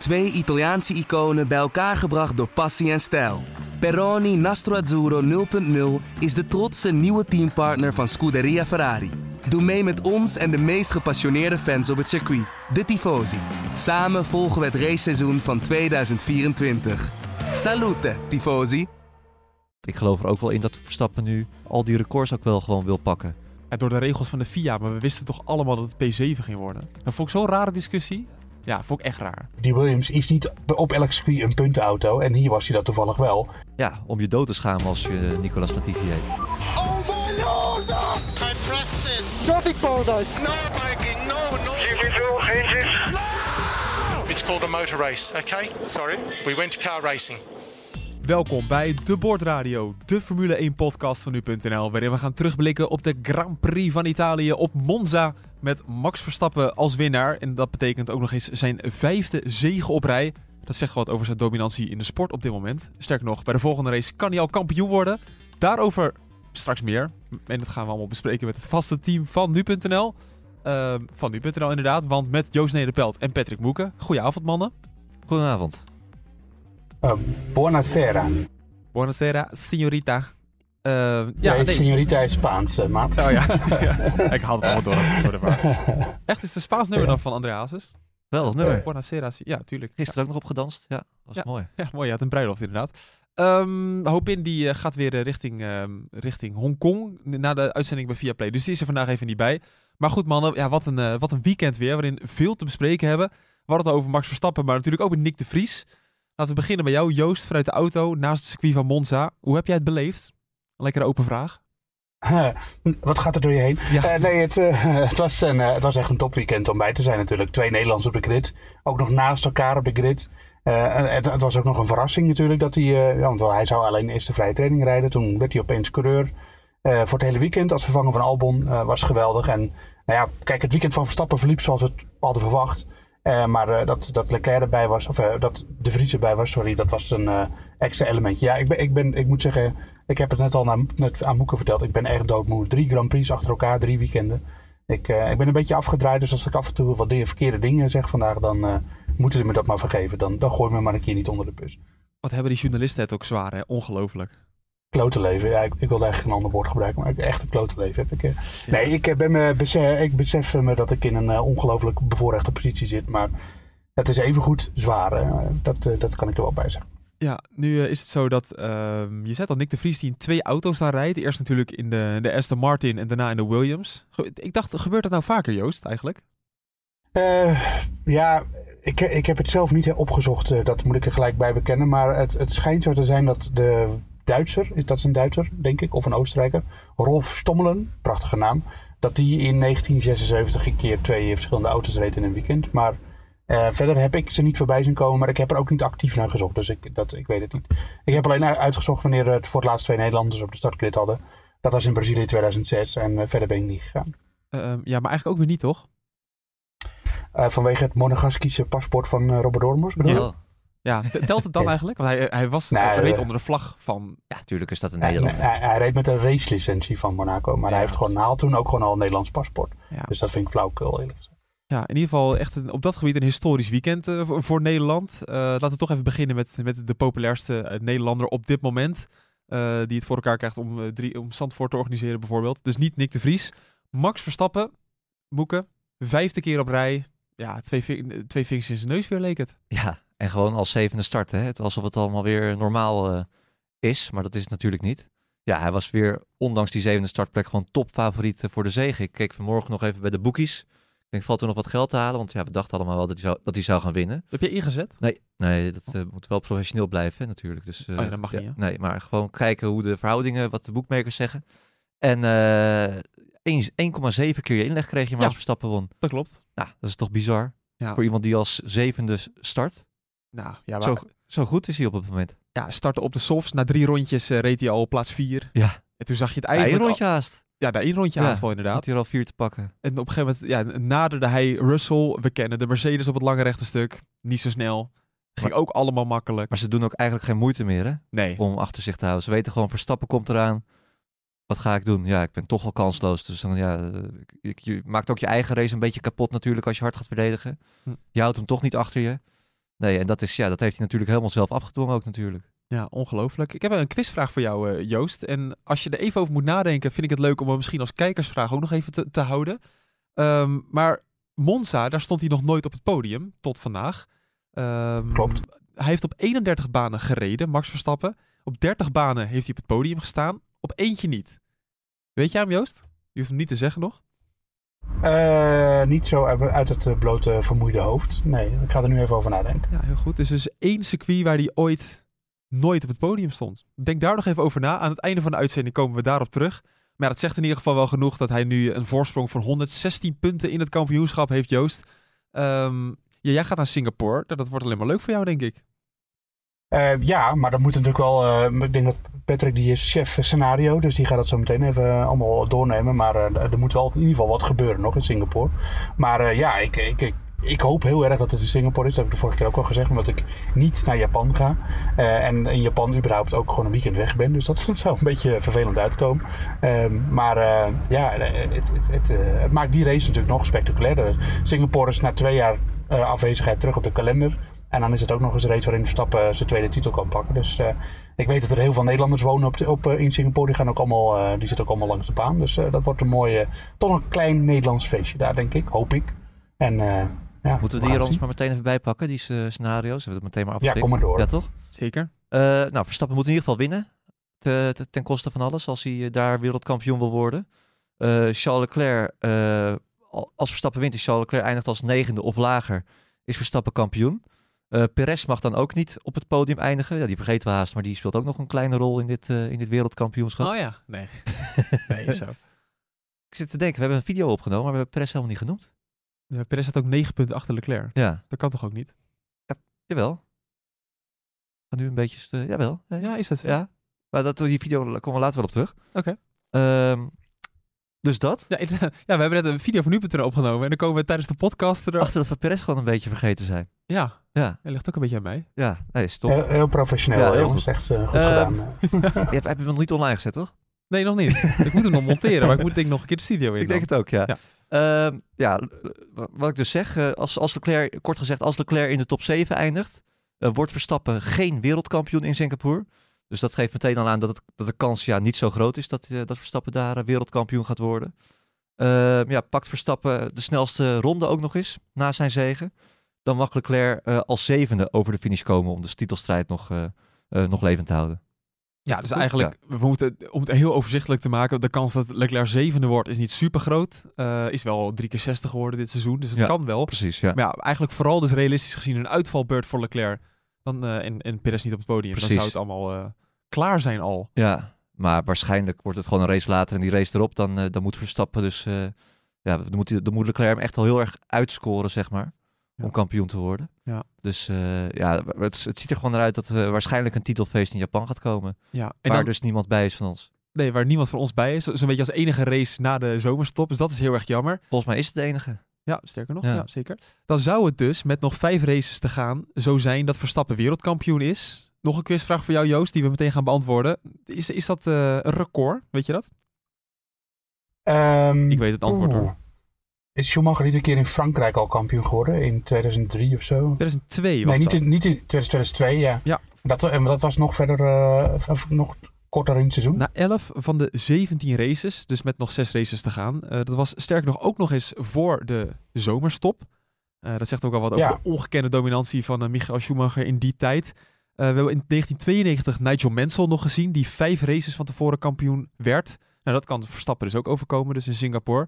Twee Italiaanse iconen bij elkaar gebracht door passie en stijl. Peroni Nastro Azzurro 0.0 is de trotse nieuwe teampartner van Scuderia Ferrari. Doe mee met ons en de meest gepassioneerde fans op het circuit, de Tifosi. Samen volgen we het raceseizoen van 2024. Salute, Tifosi! Ik geloof er ook wel in dat Verstappen nu al die records ook wel gewoon wil pakken. Ja, door de regels van de FIA, maar we wisten toch allemaal dat het P7 ging worden. Dat vond ik zo'n rare discussie. Ja, vond ik echt raar. Die Williams is niet op elk circuit een puntenauto. En hier was hij dat toevallig wel. Ja, om je dood te schamen als je Nicolas Latifi heet. Oh my lord! I pressed it! Traffic paradise! No biking, no, no! Individual changes! It's called a motor race, okay? Sorry? We went to car racing. Welkom bij De Bordradio, de Formule 1 podcast van nu.nl, waarin we gaan terugblikken op de Grand Prix van Italië op Monza met Max Verstappen als winnaar. En dat betekent ook nog eens zijn vijfde zege op rij. Dat zegt wat over zijn dominantie in de sport op dit moment. Sterker nog, bij de volgende race kan hij al kampioen worden. Daarover straks meer. En dat gaan we allemaal bespreken met het vaste team van nu.nl. Uh, van nu.nl inderdaad, want met Joost Nederpelt en Patrick Moeken. Goedenavond mannen. Goedenavond. Uh, buonasera. Buonasera, signorita. Uh, ja, nee, is Spaans, uh, maat. Oh ja, ja. ik haal het allemaal door. door de. Echt, is de Spaans nummer dan van Andreasus? Wel, dat nummer. Buonasera, ja, tuurlijk. Gisteren ook nog op gedanst. Ja, was ja. mooi. Ja, mooi. Ja, het een bruiloft inderdaad. Um, Hopin die uh, gaat weer richting, um, richting Hongkong na de uitzending bij Viaplay. Dus die is er vandaag even niet bij. Maar goed mannen, ja, wat, een, uh, wat een weekend weer waarin veel te bespreken hebben. We hadden het over Max Verstappen, maar natuurlijk ook met Nick de Vries. Laten we beginnen bij jou, Joost, vanuit de auto naast het circuit van Monza. Hoe heb jij het beleefd? Een lekkere open vraag. Wat gaat er door je heen? Ja. Uh, nee, het, uh, het, was een, uh, het was echt een topweekend om bij te zijn natuurlijk. Twee Nederlanders op de grid. Ook nog naast elkaar op de grid. Het, het, was ook nog een verrassing natuurlijk. Dat hij, ja, want hij zou alleen eerst de vrije training rijden. Toen werd hij opeens coureur. voor het hele weekend als vervanger van Albon was geweldig. En nou ja, kijk, het weekend van Verstappen verliep zoals we het hadden verwacht. Maar dat, dat Leclerc erbij was, of dat De Vries erbij was, sorry, dat was een extra elementje. Ja, ik, ben, ik, ben, ik moet zeggen, ik heb het net al net aan Moeke verteld. Ik ben echt doodmoe. Drie Grand Prix achter elkaar, drie weekenden. Ik, ik ben een beetje afgedraaid, dus als ik af en toe wat verkeerde dingen zeg vandaag, dan moeten jullie me dat maar vergeven. Dan, dan gooi ik me maar een keer niet onder de bus. Wat hebben die journalisten het ook zwaar, hè? Ongelooflijk. Klote leven. Ja, ik, ik wilde eigenlijk een ander woord gebruiken, maar echt een klote leven heb ik. Ja. Nee, ik, ben me besef, ik besef me dat ik in een ongelooflijk bevoorrechte positie zit, maar het is even goed zwaar. Dat, dat kan ik er wel bij zeggen. Ja, nu is het zo dat ehm, je zei al Nick de Vries die in twee auto's daar rijdt. Eerst natuurlijk in de, de Aston Martin en daarna in de Williams. Ik dacht, gebeurt dat nou vaker, Joost, eigenlijk? ja, ik, ik heb het zelf niet opgezocht. dat moet ik er gelijk bij bekennen. Maar het, het schijnt zo te zijn dat de Duitser, dat is een Duitser, denk ik, of een Oostenrijker. Rolf Stommelen, prachtige naam. Dat die in 1976 een keer twee verschillende auto's reed in een weekend. Maar uh, verder heb ik ze niet voorbij zien komen, maar ik heb er ook niet actief naar gezocht. Dus ik, dat, ik weet het niet. Ik heb alleen uitgezocht wanneer het voor het laatst twee Nederlanders op de startgrid hadden. Dat was in Brazilië 2006 en uh, verder ben ik niet gegaan. Uh, ja, maar eigenlijk ook weer niet, toch? vanwege het Monegaskische paspoort van Robert Dormers, bedoel je? Ja. Ja, telt het dan eigenlijk? Want hij, hij was nee, hij reed onder de vlag van... Ja, natuurlijk is dat een nee, Nederlander. hij, hij, reed met een racelicentie van Monaco. Maar ja, hij heeft gewoon, had toen ook gewoon al een Nederlands paspoort. Ja. Dus dat vind ik flauwkul eerlijk gezegd. Ja, in ieder geval echt op dat gebied een historisch weekend uh, voor, Nederland. Uh, laten we toch even beginnen met, met de populairste uh, Nederlander op dit moment. die het voor elkaar krijgt om, drie, om Zandvoort te organiseren bijvoorbeeld. Dus niet Nick de Vries. Max Verstappen, Moeken, vijfde keer op rij. Ja, twee, twee vingers in zijn neus weer leek het. Ja, en gewoon als zevende starten. Hè? Het alsof het allemaal weer normaal is, maar dat is het natuurlijk niet. Ja, hij was weer, ondanks die zevende startplek, gewoon topfavoriet voor de zege. Ik keek vanmorgen nog even bij de boekies. Ik denk, valt er nog wat geld te halen? Want ja, we dachten allemaal wel dat hij zou, dat hij zou gaan winnen. Heb je ingezet? Nee, nee dat uh, moet wel professioneel blijven natuurlijk. Dus, uh, oh ja, dat mag ja, niet, hè? Nee, maar gewoon kijken hoe de verhoudingen, wat de boekmakers zeggen. En 1,7 keer je inleg kreeg je maar als Verstappen won. Dat klopt. Nou, dat is toch bizar? Ja. Voor iemand die als zevende start. Nou, ja, maar... zo, zo goed is hij op het moment. Ja, startte op de softs. Na drie rondjes uh, reed hij al op plaats vier. Ja. En toen zag je het eigenlijk... Eén rondje haast. Ja, daar één rondje ja, haast al inderdaad. Had hij er al vier te pakken. En op een gegeven moment ja, naderde hij Russell. We kennen de Mercedes op het lange rechte stuk. Niet zo snel. Ging maar, ook allemaal makkelijk. Maar ze doen ook eigenlijk geen moeite meer hè? Nee. om achter zich te houden. Ze weten gewoon, Verstappen komt eraan. Wat ga ik doen? Ja, ik ben toch wel kansloos. Dus dan, ja, je, je maakt ook je eigen race een beetje kapot natuurlijk als je hard gaat verdedigen. Hm. Je houdt hem toch niet achter je. Nee, en dat, is, ja, dat heeft hij natuurlijk helemaal zelf afgedwongen ook natuurlijk. Ja, ongelooflijk. Ik heb een quizvraag voor jou, eh, Joost. En als je er even over moet nadenken, vind ik het leuk om hem misschien als kijkersvraag ook nog even te, te houden. Ehm, maar Monza, daar stond hij nog nooit op het podium, tot vandaag. Ehm, Klopt. Hij heeft op 31 banen gereden, Max Verstappen. Op 30 banen heeft hij op het podium gestaan, op eentje niet. Weet jij hem, Joost? Je hoeft hem niet te zeggen nog. Eh, niet zo uit het eh, blote vermoeide hoofd. Nee, ik ga er nu even over nadenken. Ja, heel goed. Dus er is één circuit waar hij ooit nooit op het podium stond. Denk daar nog even over na. Aan het einde van de uitzending komen we daarop terug. Maar dat zegt in ieder geval wel genoeg dat hij nu een voorsprong van 116 punten in het kampioenschap heeft, Joost. Ehm, ja, jij gaat naar Singapore. Dat wordt alleen maar leuk voor jou, denk ik. Eh, ja, maar dat moet natuurlijk wel. eh, ik denk dat Patrick die is chef scenario, dus die gaat dat zo meteen even eh, allemaal doornemen. Maar er moet wel in ieder geval wat gebeuren nog in Singapore. Maar ja, ik, ik, ik, ik hoop heel erg dat het in Singapore is. Dat heb ik de vorige keer ook al gezegd, omdat ik niet naar Japan ga. Eh, en in Japan überhaupt ook gewoon een weekend weg ben. Dus dat zou een beetje vervelend uitkomen. Ehm, maar eh, ja, het, het, het, eh, het maakt die race natuurlijk nog spectaculairder. Singapore is na twee jaar afwezigheid terug op de kalender. En dan is het ook nog eens een race waarin Verstappen zijn tweede titel kan pakken. Dus ik weet dat er heel veel Nederlanders wonen op, op, in Singapore. Die, gaan ook allemaal, die zitten ook allemaal langs de baan. Dus dat wordt een mooi, eh, toch een klein Nederlands feestje daar, denk ik. Hoop ik. En, ja, Moeten we die het ons maar meteen even bijpakken, die eh, scenario's? Hebben we het meteen maar Ja, afgetikt? kom maar door. Ja, toch? Zeker. Eh, nou, Verstappen moet in ieder geval winnen. te- te- ten koste van alles, als hij eh, daar wereldkampioen wil worden. Eh, Charles Leclerc, eh, al- als Verstappen wint en Charles Leclerc eindigt als negende of lager, is Verstappen kampioen. Eh Perez mag dan ook niet op het podium eindigen. Ja, die vergeten we haast, maar die speelt ook nog een kleine rol in dit, eh, in dit wereldkampioenschap. Oh ja, nee. nee, zo. Ik zit te denken, we hebben een video opgenomen, maar we hebben Perez helemaal niet genoemd. Ja, Perez staat ook 9 punten achter Leclerc. Ja, Dat kan toch ook niet? jawel. Ga nu een beetje... st- jawel. Ja, Ja, is dat zo? ja. Maar dat, die video komen we later wel op terug. Oké. Ehm, dus dat. Ja, ja, we hebben net een video van nu.nl opgenomen en dan komen we tijdens de podcast er... Achter dat we Perez gewoon een beetje vergeten zijn. Ja, Ja, hij ligt ook een beetje aan mij. ja. Nee, stop. Heel, heel professioneel, Ja, heel jongens. goed. Echt eh, goed Eh, gedaan. Je hebt, heb je hem nog niet online gezet, toch? Nee, nog niet. ik moet hem nog monteren, maar ik moet denk ik nog een keer de studio in. Ik denk het ook, ja. Ja. Ja, ja wat ik dus zeg, eh, als, als Leclerc, kort gezegd, als Leclerc in de top 7 eindigt, eh, wordt Verstappen geen wereldkampioen in Singapore. Dus dat geeft meteen al aan dat, het, dat de kans ja, niet zo groot is dat, eh, dat Verstappen daar wereldkampioen gaat worden. Eh, ja, pakt Verstappen de snelste ronde ook nog eens na zijn zegen. Dan mag Leclerc als zevende over de finish komen om de titelstrijd nog, nog levend te houden. Ja, dus Goed, eigenlijk, we moeten, om het heel overzichtelijk te maken, de kans dat Leclerc zevende wordt is niet super groot. Eh, is wel drie keer 60 geworden dit seizoen, dus het Ja. kan wel. Precies, ja. Maar ja, eigenlijk vooral dus realistisch gezien een uitvalbeurt voor Leclerc. Dan, eh, en, en Perez niet op het podium. Dan zou het allemaal eh, klaar zijn al. Ja, maar waarschijnlijk wordt het gewoon een race later en die race erop, dan, eh, dan moet Verstappen dus, eh, ja, dan moet, hij- dan moet Leclerc hem echt al heel erg uitscoren, zeg maar, Ja. om kampioen te worden. Ja. Dus eh, ja, het, het ziet er gewoon naar uit dat er waarschijnlijk een titelfeest in Japan gaat komen, Ja, en waar dan, dus niemand bij is van ons. nee, waar niemand van ons bij is. Zo'n beetje als enige race na de zomerstop. Dus dat is heel erg jammer. Volgens mij is het de enige. Ja, sterker nog. Ja. Ja. zeker. Dan zou het dus met nog vijf races te gaan zo zijn dat Verstappen wereldkampioen is. Nog een quizvraag voor jou, Joost, die we meteen gaan beantwoorden. Is, is dat eh, een record? Weet je dat? Ehm, Ik weet het antwoord oeh. hoor. Is Schumacher niet een keer in Frankrijk al kampioen geworden? In 2003 of zo? 2002 was nee, niet dat. in, niet in 2002, ja. Ja. Dat, en dat was nog verder, eh, nog korter in het seizoen. Na 11 van de 17 races, dus met nog 6 races te gaan. Eh, dat was sterker nog ook nog eens voor de zomerstop. Eh, dat zegt ook al wat over Ja. de ongekende dominantie van Michael Schumacher in die tijd. We hebben in 1992 Nigel Mansell nog gezien, die vijf races van tevoren kampioen werd. Nou, dat kan Verstappen dus ook overkomen, dus in Singapore.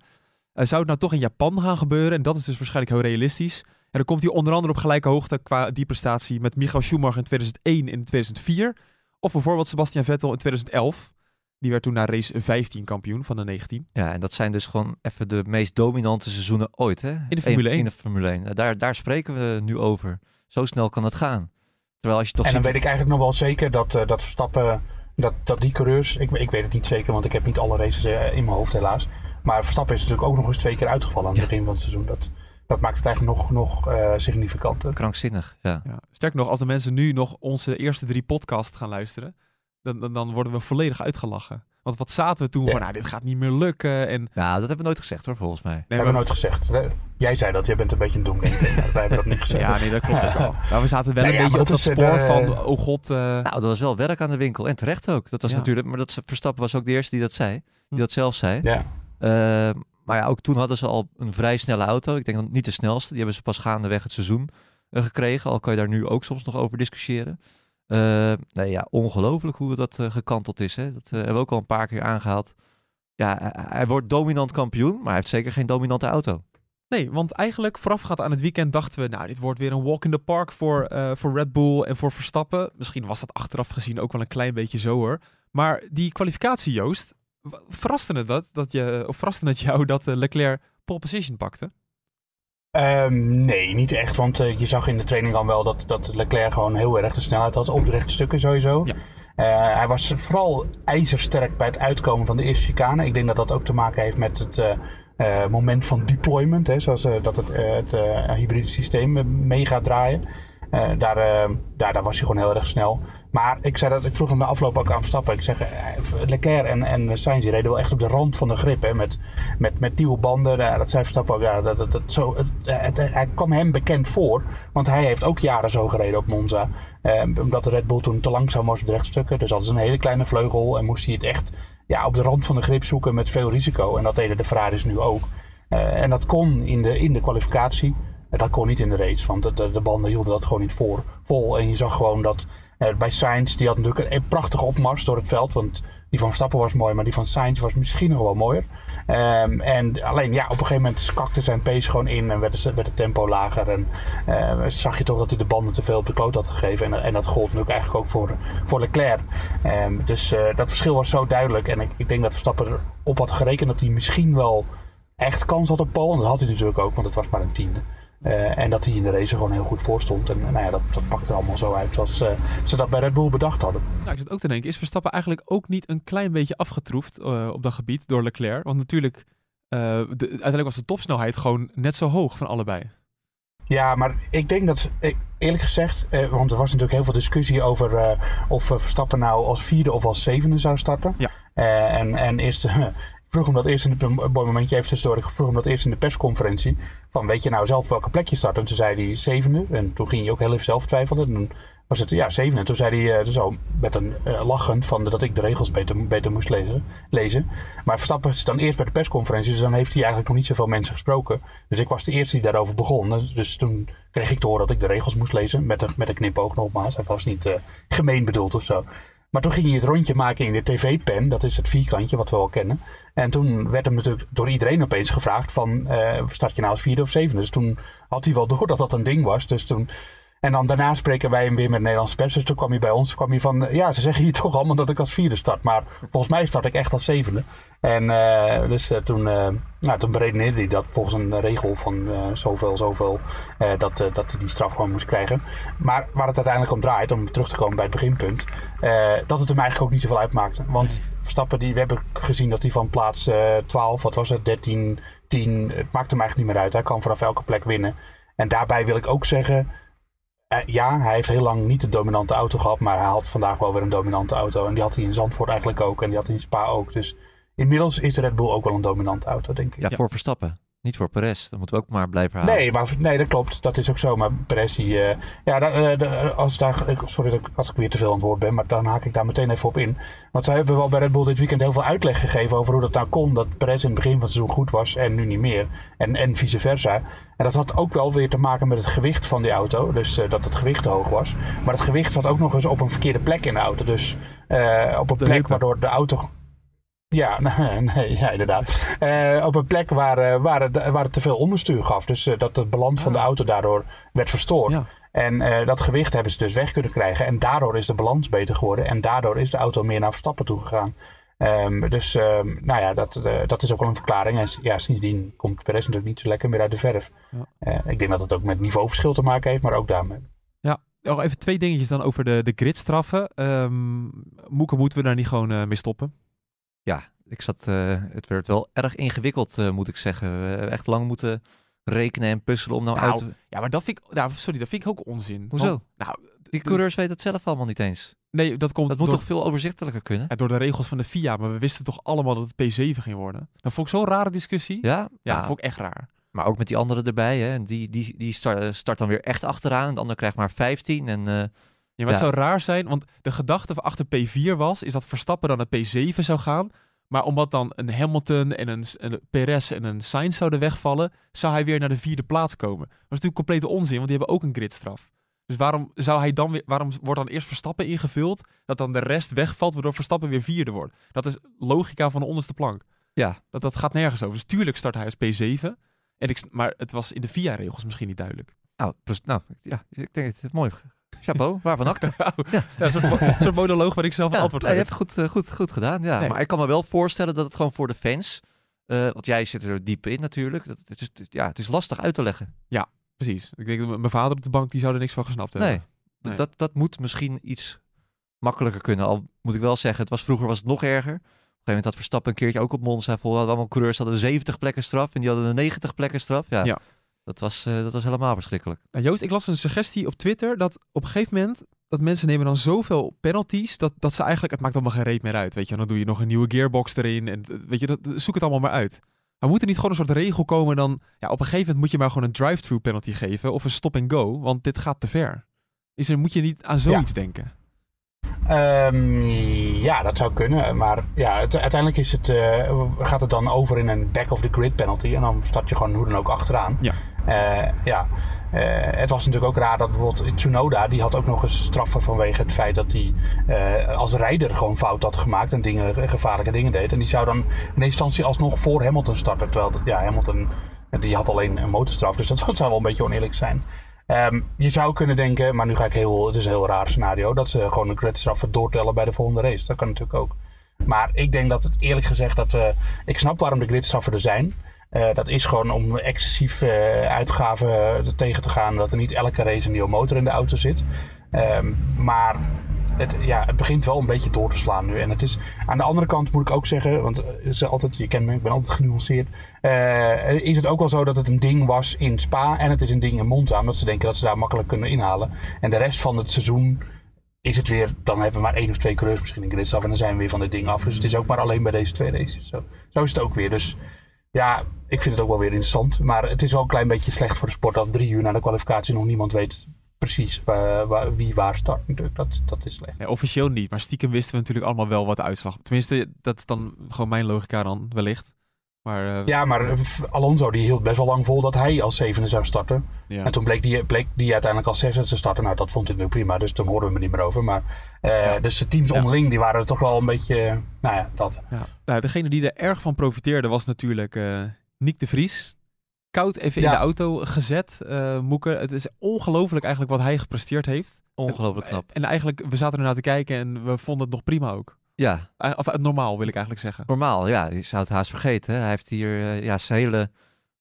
Eh, zou het nou toch in Japan gaan gebeuren? En dat is dus waarschijnlijk heel realistisch. En dan komt hij onder andere op gelijke hoogte qua die prestatie met Michael Schumacher in 2001 en in 2004. Of bijvoorbeeld Sebastian Vettel in 2011. Die werd toen na race 15 kampioen van de 19. Ja, en dat zijn dus gewoon even de meest dominante seizoenen ooit, hè? de Formule 1. In de Formule 1. Nou, Daar, daar spreken we nu over. Zo snel kan het gaan. Terwijl als je toch en dan ziet... weet ik eigenlijk nog wel zeker dat, eh, dat Verstappen, dat, dat die coureurs, ik, ik weet het niet zeker, want ik heb niet alle races eh, in mijn hoofd helaas. Maar Verstappen is natuurlijk ook nog eens twee keer uitgevallen aan het Ja. begin van het seizoen. Dat, dat maakt het eigenlijk nog, nog eh, significanter. Krankzinnig, ja. Ja. Sterker nog, als de mensen nu nog onze eerste drie podcasts gaan luisteren, dan, dan, dan worden we volledig uitgelachen. Want wat zaten we toen Ja. van, nou, dit gaat niet meer lukken. En Nou, dat hebben we nooit gezegd hoor, volgens mij. Dat nee, hebben we nooit gezegd. Jij zei dat, jij bent een beetje een doemdenker. wij hebben dat niet gezegd. ja, nee, dat klopt ook wel. Maar we zaten wel Nee, een ja, beetje op dat dat is, spoor eh, van, oh god. eh, Nou, dat was wel werk aan de winkel. En terecht ook. Dat was Ja. natuurlijk, maar dat Verstappen was ook de eerste die dat zei. Die Hm. dat zelf zei. Ja. Eh, maar ja, ook toen hadden ze al een vrij snelle auto. Ik denk niet de snelste. Die hebben ze pas gaandeweg het seizoen eh, gekregen. Al kan je daar nu ook soms nog over discussiëren. Eh, nee, ja, ongelooflijk hoe dat eh, gekanteld is. Hè? Dat eh, hebben we ook al een paar keer aangehaald. Ja, hij, wordt dominant kampioen, maar hij heeft zeker geen dominante auto. Nee, want eigenlijk voorafgaand aan het weekend dachten we, nou, dit wordt weer een walk in the park voor, voor Red Bull en voor Verstappen. Misschien was dat achteraf gezien ook wel een klein beetje zo hoor. Maar die kwalificatie, Joost, verraste het, dat, dat je, of verraste het jou dat eh, Leclerc pole position pakte? Ehm, nee, niet echt. Want eh, je zag in de training al wel dat, dat Leclerc gewoon heel erg de snelheid had. Op de rechte stukken sowieso. Ja. Eh, hij was vooral ijzersterk bij het uitkomen van de eerste chicane. Ik denk dat dat ook te maken heeft met het moment van deployment. Hè, zoals dat het, het hybride systeem mee gaat draaien. Daar, daar, daar was hij gewoon heel erg snel. Maar ik, zei dat, ik vroeg hem de afloop ook aan Verstappen. Ik zeg, eh, Leclerc en, en Sainz reden wel echt op de rand van de grip. Hè, met, met, met nieuwe banden. Dat zei Verstappen ook. Ja, dat, dat, dat zo, het, hij kwam hem bekend voor. Want hij heeft ook jaren zo gereden op Monza. Eh, omdat de Red Bull toen te langzaam was op de rechtstukken. Dus hadden ze een hele kleine vleugel. En moest hij het echt ja, op de rand van de grip zoeken met veel risico. En dat deden de Ferraris nu ook. Eh, en dat kon in de, in de kwalificatie. Dat kon niet in de race, want de, de, de banden hielden dat gewoon niet voor, vol. En je zag gewoon dat bij Sainz, die had natuurlijk een, prachtige opmars door het veld. Want die van Verstappen was mooi, maar die van Sainz was misschien nog wel mooier. Ehm, en alleen ja, op een gegeven moment skakte zijn pace gewoon in en werd, werd het tempo lager. En eh, zag je toch dat hij de banden te veel op de kloot had gegeven. En, en dat gold natuurlijk eigenlijk ook voor, voor Leclerc. Ehm, dus eh, dat verschil was zo duidelijk. En ik, ik denk dat Verstappen erop had gerekend dat hij misschien wel echt kans had op Paul. En dat had hij natuurlijk ook, want het was maar een tiende. Eh, en dat hij in de race gewoon heel goed voor stond. En nou ja, dat, dat pakte allemaal zo uit zoals eh, ze dat bij Red Bull bedacht hadden. Nou, ik zit ook te denken, is Verstappen eigenlijk ook niet een klein beetje afgetroefd eh, op dat gebied door Leclerc? Want natuurlijk, de, uiteindelijk was de topsnelheid gewoon net zo hoog van allebei. Ja, maar ik denk dat, eerlijk gezegd, eh, want er was natuurlijk heel veel discussie over of Verstappen nou als vierde of als zevende zou starten. Ja. En, en vroeg hem dat eerst in de, een mooi momentje even vroeg hem dat eerst in de persconferentie. Van weet je nou zelf welke plek je start? En toen zei hij zevende. En toen ging hij ook heel even zelf twijfelen. En toen was het ja, zevende. En toen zei hij eh, zo met een eh, lachend van dat ik de regels beter, beter moest lezen, lezen. Maar Verstappen is dan eerst bij de persconferentie, dus dan heeft hij eigenlijk nog niet zoveel mensen gesproken. Dus ik was de eerste die daarover begon. Dus toen kreeg ik te horen dat ik de regels moest lezen. Met een, met een knipoog nogmaals. Hij was niet eh, gemeen bedoeld of zo. Maar toen ging hij het rondje maken in de tv-pen. Dat is het vierkantje wat we wel kennen. En toen werd hem natuurlijk door iedereen opeens gevraagd van... eh, start je nou als vierde of zevende? Dus toen had hij wel door dat dat een ding was. Dus toen... En dan daarna spreken wij hem weer met de Nederlandse pers. Dus toen kwam hij bij ons. kwam hij van, ja, ze zeggen hier toch allemaal dat ik als vierde start. Maar volgens mij start ik echt als zevende. En eh, dus eh, toen, eh, nou, toen beredeneerde hij dat volgens een regel van zoveel, zoveel. dat, dat hij die straf gewoon moest krijgen. Maar waar het uiteindelijk om draait, om terug te komen bij het beginpunt. dat het hem eigenlijk ook niet zoveel uitmaakte. Want Verstappen, die, we hebben gezien dat hij van plaats eh 12, wat was het, 13, 10. Het maakt hem eigenlijk niet meer uit. Hij kan vanaf elke plek winnen. En daarbij wil ik ook zeggen. ja, hij heeft heel lang niet de dominante auto gehad, maar hij had vandaag wel weer een dominante auto. En die had hij in Zandvoort eigenlijk ook en die had hij in Spa ook. Dus inmiddels is de Red Bull ook wel een dominante auto, denk ik. Ja, voor Verstappen. Niet voor Perez. Dat moeten we ook maar blijven halen. Nee, maar, nee, dat klopt. Dat is ook zo. Maar Perez, die, eh, ja, da- eh, da- als daar, sorry dat ik- als ik weer te veel aan het woord ben, maar dan haak ik daar meteen even op in. Want zij hebben wel bij Red Bull dit weekend heel veel uitleg gegeven over hoe dat nou kon. Dat Perez in het begin van het seizoen goed was en nu niet meer. En, en vice versa. En dat had ook wel weer te maken met het gewicht van die auto. Dus eh, dat het gewicht te hoog was. Maar het gewicht zat ook nog eens op een verkeerde plek in de auto. Dus eh, op een De plek heupen. waardoor de auto. Ja, nee, ja inderdaad. Eh, op een plek waar, eh, waar, het, waar het te veel onderstuur gaf. Dus eh, dat de balans van de auto daardoor werd verstoord. Ja. En dat gewicht hebben ze dus weg kunnen krijgen. En daardoor is de balans beter geworden. En daardoor is de auto meer naar Verstappen toe gegaan. Ehm, dus ehm, nou ja, dat, dat is ook wel een verklaring. En ja, sindsdien komt Perez natuurlijk niet zo lekker meer uit de verf. Ja. Ik denk dat het ook met niveauverschil te maken heeft, maar ook daarmee. Nog even twee dingetjes dan over de, de gridstraffen. Ehm Moeke, moeten we daar niet gewoon mee stoppen? Ja, ik zat, eh, het werd wel erg ingewikkeld, eh, moet ik zeggen. We hebben echt lang moeten rekenen en puzzelen om nou, Nou, uit te... Ja, maar dat vind ik, nou, sorry, dat vind ik ook onzin. Hoezo? Want, nou, Die coureurs weten het zelf allemaal niet eens. Nee, dat komt Dat moet door, toch veel overzichtelijker kunnen? ja, door de regels van de FIA. Maar we wisten toch allemaal dat het P7 ging worden. Dat vond ik zo'n rare discussie. Ja, Ja? dat vond ik echt raar. Maar ook met die anderen erbij. Hè? Die, die, die start, start dan weer echt achteraan. De ander krijgt maar 15. En eh, Ja, maar het zou raar zijn, want de gedachte achter P4 was, is dat Verstappen dan naar P7 zou gaan. Maar omdat dan een Hamilton en een, een Perez en een Sainz zouden wegvallen, zou hij weer naar de vierde plaats komen. Dat is natuurlijk complete onzin, want die hebben ook een gridstraf. Dus waarom, zou hij dan weer, waarom wordt dan eerst Verstappen ingevuld, dat dan de rest wegvalt, waardoor Verstappen weer vierde wordt? Dat is logica van de onderste plank. ja, Dat, dat gaat nergens over. Dus tuurlijk start hij als P7. En ik, maar het was in de VIA-regels misschien niet duidelijk. nou, pres- nou, ja, ik denk het is mooi. Chapeau, waarvan acte. ja, een soort, monoloog waar ik zelf een Ja, antwoord nee, je geef. hebt goed, eh, goed, goed gedaan. Ja. Nee. Maar ik kan me wel voorstellen dat het gewoon voor de fans. eh, want jij zit er diep in natuurlijk. Dat, het, is, ja, het is lastig uit te leggen. Precies. Ik denk dat mijn vader op de bank, die zou er niks van gesnapt hebben. Nee. Dat, dat moet misschien iets makkelijker kunnen. Al moet ik wel zeggen, het was, vroeger was het nog erger. Op een gegeven moment had Verstappen een keertje ook op Monza. Voor hadden allemaal coureurs hadden 70 plekken straf. En die hadden een 90 plekken straf. Ja, Ja. Dat, was, eh, dat was helemaal verschrikkelijk. Nou, Joost, ik las een suggestie op Twitter dat op een gegeven moment dat mensen nemen dan zoveel penalties dat, dat ze eigenlijk, het maakt allemaal geen reet meer uit, weet je. Dan doe je nog een nieuwe gearbox erin en eh, weet je, dat, zoek het allemaal maar uit. Maar moet er niet gewoon een soort regel komen dan, ja, op een gegeven moment moet je maar gewoon een drive-thru penalty geven of een stop-and-go, want dit gaat te ver. Is er, moet je niet aan zoiets denken? Ehm, ja, dat zou kunnen. Maar ja, het- uiteindelijk is het, eh, gaat het dan over in een back-of-the-grid penalty. En dan start je gewoon hoe dan ook achteraan. Ja. Eh, ja. Eh, het was natuurlijk ook raar dat bijvoorbeeld Tsunoda... die had ook nog eens straffen vanwege het feit dat hij eh, als rijder gewoon fout had gemaakt... en dingen, gevaarlijke dingen deed. En die zou dan in instantie alsnog voor Hamilton starten. Terwijl ja, Hamilton die had alleen een motorstraf. Dus dat zou wel een beetje oneerlijk zijn. Ehm, je zou kunnen denken, maar nu ga ik heel, het is een heel raar scenario, dat ze gewoon een gridstraffen doortellen bij de volgende race. Dat kan natuurlijk ook. Maar ik denk dat het eerlijk gezegd dat we, ik snap waarom de gridstraffen er zijn. Eh, dat is gewoon om excessief eh, uitgaven tegen te gaan, dat er niet elke race een nieuwe motor in de auto zit. Ehm, maar het, ja, het begint wel een beetje door te slaan nu. En het is, aan de andere kant moet ik ook zeggen, want eh, het is altijd, je kent me, ik ben altijd genuanceerd. eh, is het ook wel zo dat het een ding was in Spa en het is een ding in Monza. Omdat ze denken dat ze daar makkelijk kunnen inhalen. En de rest van het seizoen is het weer, dan hebben we maar één of twee coureurs misschien in gridstaf en dan zijn we weer van dit ding af. Dus het is ook maar alleen bij deze twee races. Zo, zo is het ook weer. Dus ja, ik vind het ook wel weer interessant. Maar het is wel een klein beetje slecht voor de sport dat drie uur na de kwalificatie nog niemand weet precies wie waar start. Dat, dat is slecht. Officieel niet, maar stiekem wisten we natuurlijk allemaal wel wat de uitslag. Tenminste, dat is dan gewoon mijn logica dan, wellicht. Maar eh, Ja, maar eh, Alonso die hield best wel lang vol dat hij als zevende zou starten. ja. En toen bleek die, bleek die uiteindelijk als zesde te starten. Nou, dat vond ik nu prima, dus toen hoorden we er niet meer over. Maar, eh, Ja. Dus de teams Ja. onderling, die waren er toch wel een beetje, eh, nou ja, dat. Ja. Nou, degene die er erg van profiteerde was natuurlijk eh Nick de Vries. Koud even in de auto gezet, eh Moeke. Het is ongelooflijk eigenlijk wat hij gepresteerd heeft. Ongelooflijk knap. En eigenlijk, we zaten ernaar te kijken en we vonden het nog prima ook. Ja, Eh, Of eh, normaal, wil ik eigenlijk zeggen. normaal. Ja, je zou het haast vergeten. hè. Hij heeft hier, eh, ja, zijn hele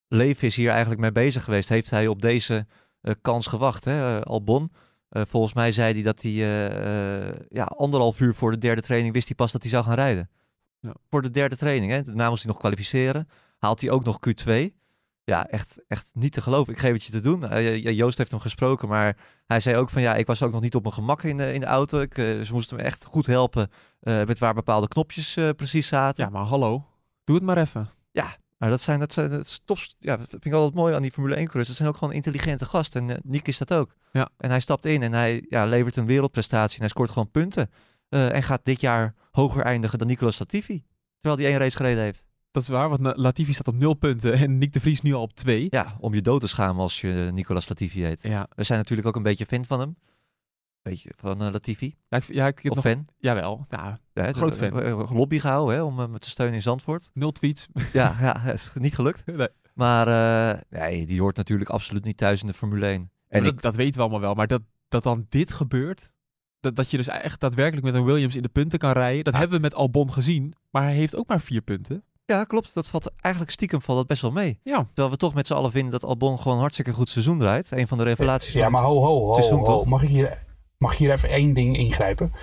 leven is hier eigenlijk mee bezig geweest. Heeft hij op deze kans gewacht, hè? Albon. Volgens mij zei hij dat hij ja, anderhalf uur voor de derde training wist hij pas dat hij zou gaan rijden. Ja. Voor de derde training. Hè? Daarna moest hij nog kwalificeren. Haalt hij ook nog Q2. Ja, echt, echt niet te geloven. Ik geef het je te doen. Eh, ja, Joost heeft hem gesproken, maar hij zei ook van ja, ik was ook nog niet op mijn gemak in de, in de auto. Ik, eh, ze moesten me echt goed helpen eh, met waar bepaalde knopjes precies zaten. Ja, maar hallo. Doe het maar even. Maar dat zijn, dat zijn dat is. Ja, dat vind ik altijd mooi aan die Formule 1 coureurs. Dat zijn ook gewoon intelligente gasten. En Nick is dat ook. Ja. En hij stapt in en hij ja, levert een wereldprestatie. En hij scoort gewoon punten. En gaat dit jaar hoger eindigen dan Nicolas Latifi. Terwijl hij één race gereden heeft. Dat is waar, want Latifi staat op nul punten en Nick de Vries nu al op twee. Ja, om je dood te schamen als je Nicolas Latifi heet. Ja. We zijn natuurlijk ook een beetje fan van hem. Beetje van uh, Latifi. Ja, ik, ja, ik heb of nog, fan? Jawel, ja, ja, groot fan. Lobby gehouden hè, om hem te steunen in Zandvoort. Nul tweets. ja, ja, is niet gelukt. Nee. Maar uh, nee, die hoort natuurlijk absoluut niet thuis in de Formule 1. En dat, ik, dat weten we allemaal wel. Maar dat, dat dan dit gebeurt, dat, dat je dus echt daadwerkelijk met een Williams in de punten kan rijden, dat ah. hebben we met Albon gezien. Maar hij heeft ook maar vier punten. Ja, klopt. Dat valt eigenlijk stiekem valt dat best wel mee. Ja. Terwijl we toch met z'n allen vinden dat Albon gewoon een hartstikke goed seizoen draait. Een van de revelaties. Ja, maar ho, ho, ho, seizoen, ho. Mag, ik hier, mag ik hier even één ding ingrijpen?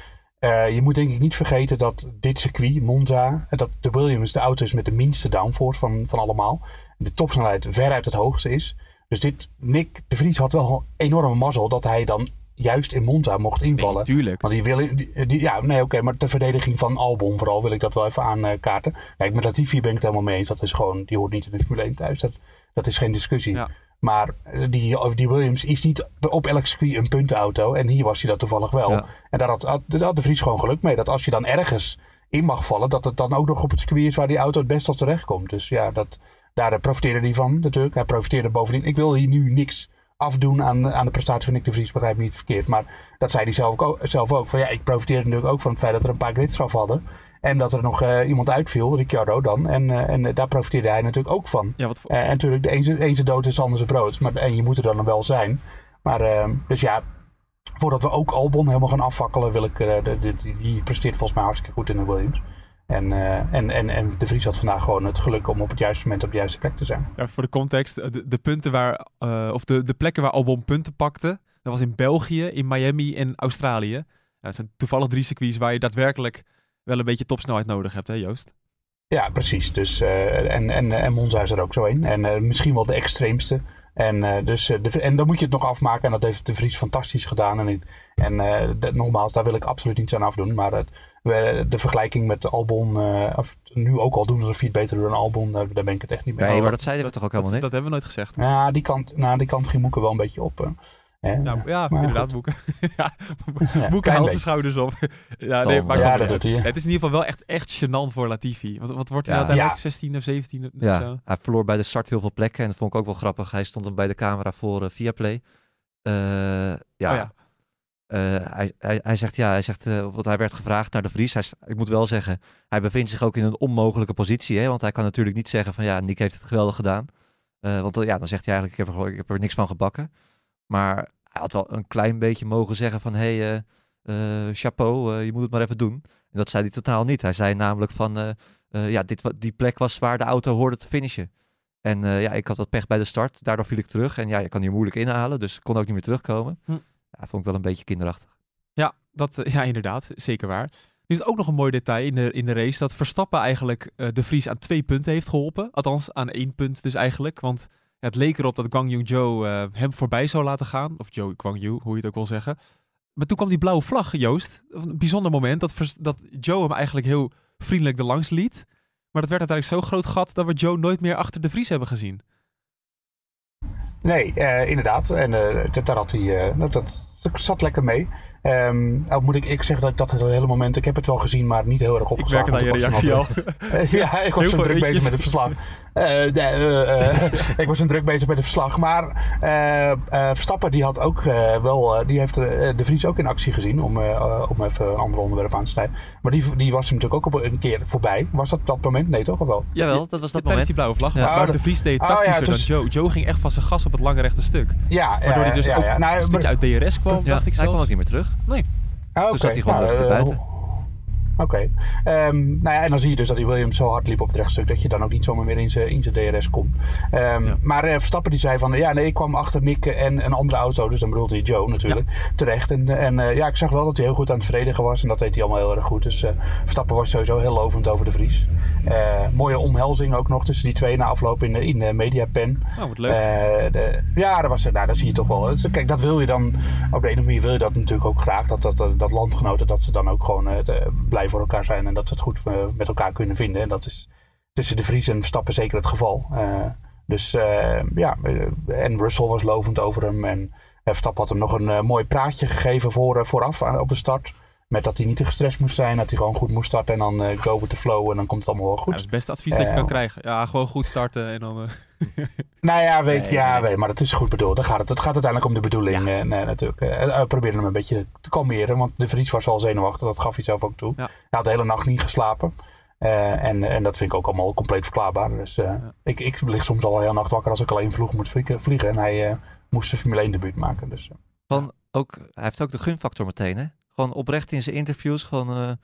Uh, je moet denk ik niet vergeten dat dit circuit, Monza, dat de Williams de auto is met de minste downforce van, van allemaal. De topsnelheid veruit het hoogste is. Dus dit, Nick de Vries had wel enorme mazzel dat hij dan juist in Monza mocht invallen. Nee, tuurlijk. Want die wil, die, die- ja, nee, oké, maar de verdediging van Albon vooral wil ik dat wel even aankaarten. Kijk, met Latifi ben ik het helemaal mee eens. Dat is gewoon, die hoort niet in de Formule 1 thuis. Dat, dat is geen discussie. Ja. Maar eh, die, die Williams is niet op elk circuit een puntenauto. En hier was hij dat toevallig wel. Ja. En daar had, had, de Vries gewoon geluk mee. Dat als je dan ergens in mag vallen, dat het dan ook nog op het circuit is waar die auto het best tot terecht komt. Dus ja, dat, daar eh, profiteerde hij van natuurlijk. Hij profiteerde bovendien. Ik wil hier nu niks afdoen aan, aan de prestatie van Nick de Vries, begrijp me niet verkeerd. Maar dat zei hij zelf ook, zelf ook. Van ja, ik profiteerde natuurlijk ook van het feit dat er een paar gridstraf hadden. En dat er nog eh, iemand uitviel, Ricciardo dan. En, eh, en daar profiteerde hij natuurlijk ook van. Ja, wat voor- Eh, en natuurlijk, de een zijn- een zijn dood is anders zijn brood. Maar, en je moet er dan wel zijn. Maar, eh, dus ja, voordat we ook Albon helemaal gaan afvakkelen, wil ik, de, de- die, die presteert volgens mij hartstikke goed in de Williams. En, eh, en, en, en de Vries had vandaag gewoon het geluk om op het juiste moment op de juiste plek te zijn. Ja, voor de context, eh, de, de punten waar, eh, of de, de plekken waar Albon punten pakte, dat was in België, in Miami en Australië. Dat zijn toevallig drie circuits waar je daadwerkelijk wel een beetje topsnelheid nodig hebt, hè Joost? Ja, precies. Dus, en, en, en Monza is er ook zo in. En misschien wel de extreemste. En, dus, de, en dan moet je het nog afmaken. En dat heeft de Vries fantastisch gedaan. En, en dat- nogmaals, daar wil ik absoluut niets aan afdoen. Maar het- we- de vergelijking met Albon, eh, of nu ook al doen alsof hij het beter doet dan Albon, daar, daar ben ik het echt niet mee Nee, maar dat zeiden we toch ook Dat, helemaal dat niet? hebben we nooit gezegd. Ja, die kant, nou, die kant ging Moeke wel een beetje op. eh. Hè? Nou, ja, maar inderdaad, goed. Boeken. ja, Boeken haalt zijn schouders op. ja, nee, Oh, maakt ja, wel dat doet hij. Het is in ieder geval wel echt, echt gênant voor Latifi. Wat, wat wordt hij Ja. nou uiteindelijk? Ja. 16 of 17 of Ja, zo? hij verloor bij de start heel veel plekken. En dat vond ik ook wel grappig. Hij stond dan bij de camera voor eh, Viaplay. Eh, ja, Oh ja. Eh, hij, hij, hij zegt ja, hij zegt, eh, want hij werd gevraagd naar de Vries. Hij, ik moet wel zeggen, hij bevindt zich ook in een onmogelijke positie. Hè? Want hij kan natuurlijk niet zeggen van ja, Nick heeft het geweldig gedaan. Eh, want ja, dan zegt hij eigenlijk, ik heb, er, ik heb er niks van gebakken. Maar hij had wel een klein beetje mogen zeggen van hé, hey, eh, eh, chapeau, eh, je moet het maar even doen. En dat zei hij totaal niet. Hij zei namelijk van eh, eh, ja, dit, die plek was waar de auto hoorde te finishen. En eh, ja, ik had wat pech bij de start. Daardoor viel ik terug. En ja, je kan hier moeilijk inhalen. Dus kon ook niet meer terugkomen. Hm. Ja, vond ik wel een beetje kinderachtig. Ja, dat, eh, ja, inderdaad. Zeker waar. Nu is ook nog een mooi detail in de, in de race dat Verstappen eigenlijk eh, de Vries aan twee punten heeft geholpen. Althans, aan één punt dus eigenlijk. Want het leek erop dat Guang Yu Zhou eh, hem voorbij zou laten gaan. Of Joe Guang Yu, hoe je het ook wil zeggen. Maar toen kwam die blauwe vlag, Joost. Een bijzonder moment dat, dat Joe hem eigenlijk heel vriendelijk erlangs liet. Maar dat werd uiteindelijk zo'n groot gat dat we Joe nooit meer achter de Vries hebben gezien. Nee, eh, inderdaad. En eh, dat, daar had hij, eh, dat, dat, dat zat lekker mee. Ehm, nou moet ik, ik zeggen dat ik dat hele moment, ik heb het wel gezien, maar niet heel erg Ik opgeslagen. merk het aan je ik reactie al. ja, ik was Heel zo druk bezig met het verslag. Eh, eh, eh, ik was zo druk bezig met het verslag. Maar eh, eh, Verstappen die had ook eh, wel, eh, die heeft de Vries ook in actie gezien, om, om even een ander onderwerp aan te snijden. Maar die, die was hem natuurlijk ook op een keer voorbij. Was dat dat moment? Nee, toch of wel? Jawel, dat was dat Tijdens moment. die blauwe vlag. Ja. Maar, Oh, maar de Vries deed Oh, ja, tactischer was- dan Joe. Joe ging echt van zijn gas op het lange rechte stuk. Ja, Waardoor ja, hij dus ja, ook. Nou, een stukje uit DRS kwam, Ja, dacht ik hij kwam ook niet meer terug. Ah, Toen zat hij gewoon Nou, eh, buiten. Oké. Ehm, nou ja, en dan zie je dus dat die Williams zo hard liep op het rechtstuk dat je dan ook niet zomaar meer in zijn in zijn DRS komt. Ehm, Ja. Maar eh, Verstappen die zei van ja, nee, ik kwam achter Nick en een andere auto, dus dan bedoelt hij Joe natuurlijk, terecht. En, en eh, ja, ik zag wel dat hij heel goed aan het verdedigen was en dat deed hij allemaal heel erg goed. Dus eh, Verstappen was sowieso heel lovend over de Vries. Eh, mooie omhelzing ook nog tussen die twee na afloop in de, in de Mediapen. Oh, wat leuk. Eh, de, ja, dat, was, nou, dat zie je toch wel. Dus, kijk, dat wil je dan, op de andere manier wil je dat natuurlijk ook graag. Dat, dat, dat, dat landgenoten, dat ze dan ook gewoon eh, te- blij voor elkaar zijn. En dat ze het goed eh, met elkaar kunnen vinden. En dat is tussen de Vries en Verstappen zeker het geval. Eh, dus eh, ja, en Russell was lovend over hem. En Verstappen had hem nog een mooi praatje gegeven voor, vooraf aan, op de start. Met dat hij niet te gestrest moest zijn, dat hij gewoon goed moest starten. En dan eh, go with the flow en dan komt het allemaal wel Ja, goed. dat is het beste advies dat je kan krijgen. Ja, gewoon goed starten en dan... Nou ja, weet, Nee, ja nee. maar dat is goed bedoeld. Dan gaat het, het gaat uiteindelijk om de bedoeling. Ja. eh, nee, natuurlijk. Uh, probeerde hem een beetje te kalmeren. Want de Vries was al zenuwachtig. Dat gaf hij zelf ook toe. Ja. Hij had de hele nacht niet geslapen. Eh, en, en dat vind ik ook allemaal compleet verklaarbaar. Dus eh, ik, ik lig soms al heel nacht wakker als ik alleen vroeg moet vliegen. vliegen. En hij eh, moest zijn Formule 1 debuut maken. Dus, eh. Gewoon ook, hij heeft ook de gunfactor meteen, hè? Gewoon oprecht in zijn interviews. Gewoon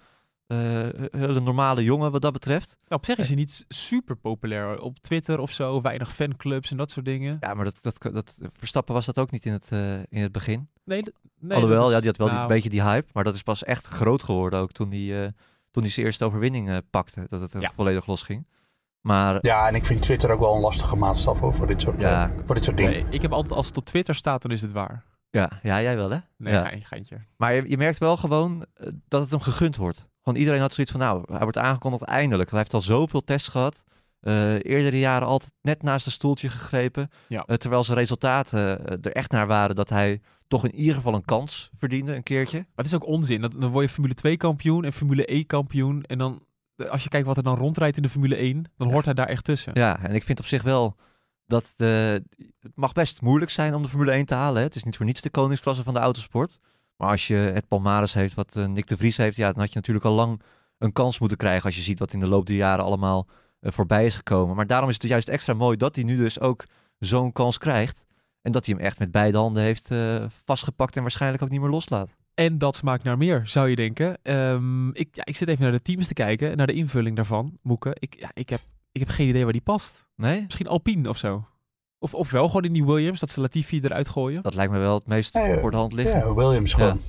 eh eh, hele normale jongen wat dat betreft. Nou, op zich is hij niet super populair op Twitter of zo. Weinig fanclubs en dat soort dingen. Ja, maar dat, dat, dat, Verstappen was dat ook niet in het, eh, in het begin. Nee, nee Alhoewel, is- ja, die had wel die- nou, een beetje die hype. Maar dat is pas echt groot geworden ook toen hij, eh, toen hij zijn eerste overwinning eh, pakte. Dat het Ja. volledig losging. Maar Ja, en ik vind Twitter ook wel een lastige maatstaf voor, dit, soort, Ja. eh, voor dit soort dingen. Nee, ik heb altijd als het op Twitter staat, dan is het waar. Ja, ja jij wel hè? Nee, ja. gein- geintje. Maar je, je merkt wel gewoon eh, dat het hem gegund wordt. Gewoon iedereen had zoiets van, nou, hij wordt aangekondigd eindelijk. Hij heeft al zoveel tests gehad. Eh eerdere jaren altijd net naast een stoeltje gegrepen. Ja. Eh, terwijl zijn resultaten eh, er echt naar waren dat hij toch in ieder geval een kans verdiende, een keertje. Maar het is ook onzin. Dat, dan word je Formule 2 kampioen en Formule E kampioen. En dan, als je kijkt wat er dan rondrijdt in de Formule 1, dan hoort hij daar echt tussen. Ja, en ik vind op zich wel dat de, het mag best moeilijk zijn om de Formule 1 te halen. Hè. Het is niet voor niets de koningsklasse van de autosport. Maar als je het palmares heeft wat eh, Nick de Vries heeft, ja, dan had je natuurlijk al lang een kans moeten krijgen als je ziet wat in de loop der jaren allemaal eh, voorbij is gekomen. Maar daarom is het juist extra mooi dat hij nu dus ook zo'n kans krijgt. En dat hij hem echt met beide handen heeft eh, vastgepakt en waarschijnlijk ook niet meer loslaat. En dat smaakt naar meer, zou je denken. Ehm, ik, ja, ik zit even naar de teams te kijken, naar de invulling daarvan, Moeke. Ik, ja, ik, heb, ik heb geen idee waar die past. Nee? Misschien Alpine of zo. Of, of wel gewoon in die Williams, dat ze Latifi eruit gooien. Dat lijkt me wel het meest Ja, ja. voor de hand liggen. Ja, Williams gewoon.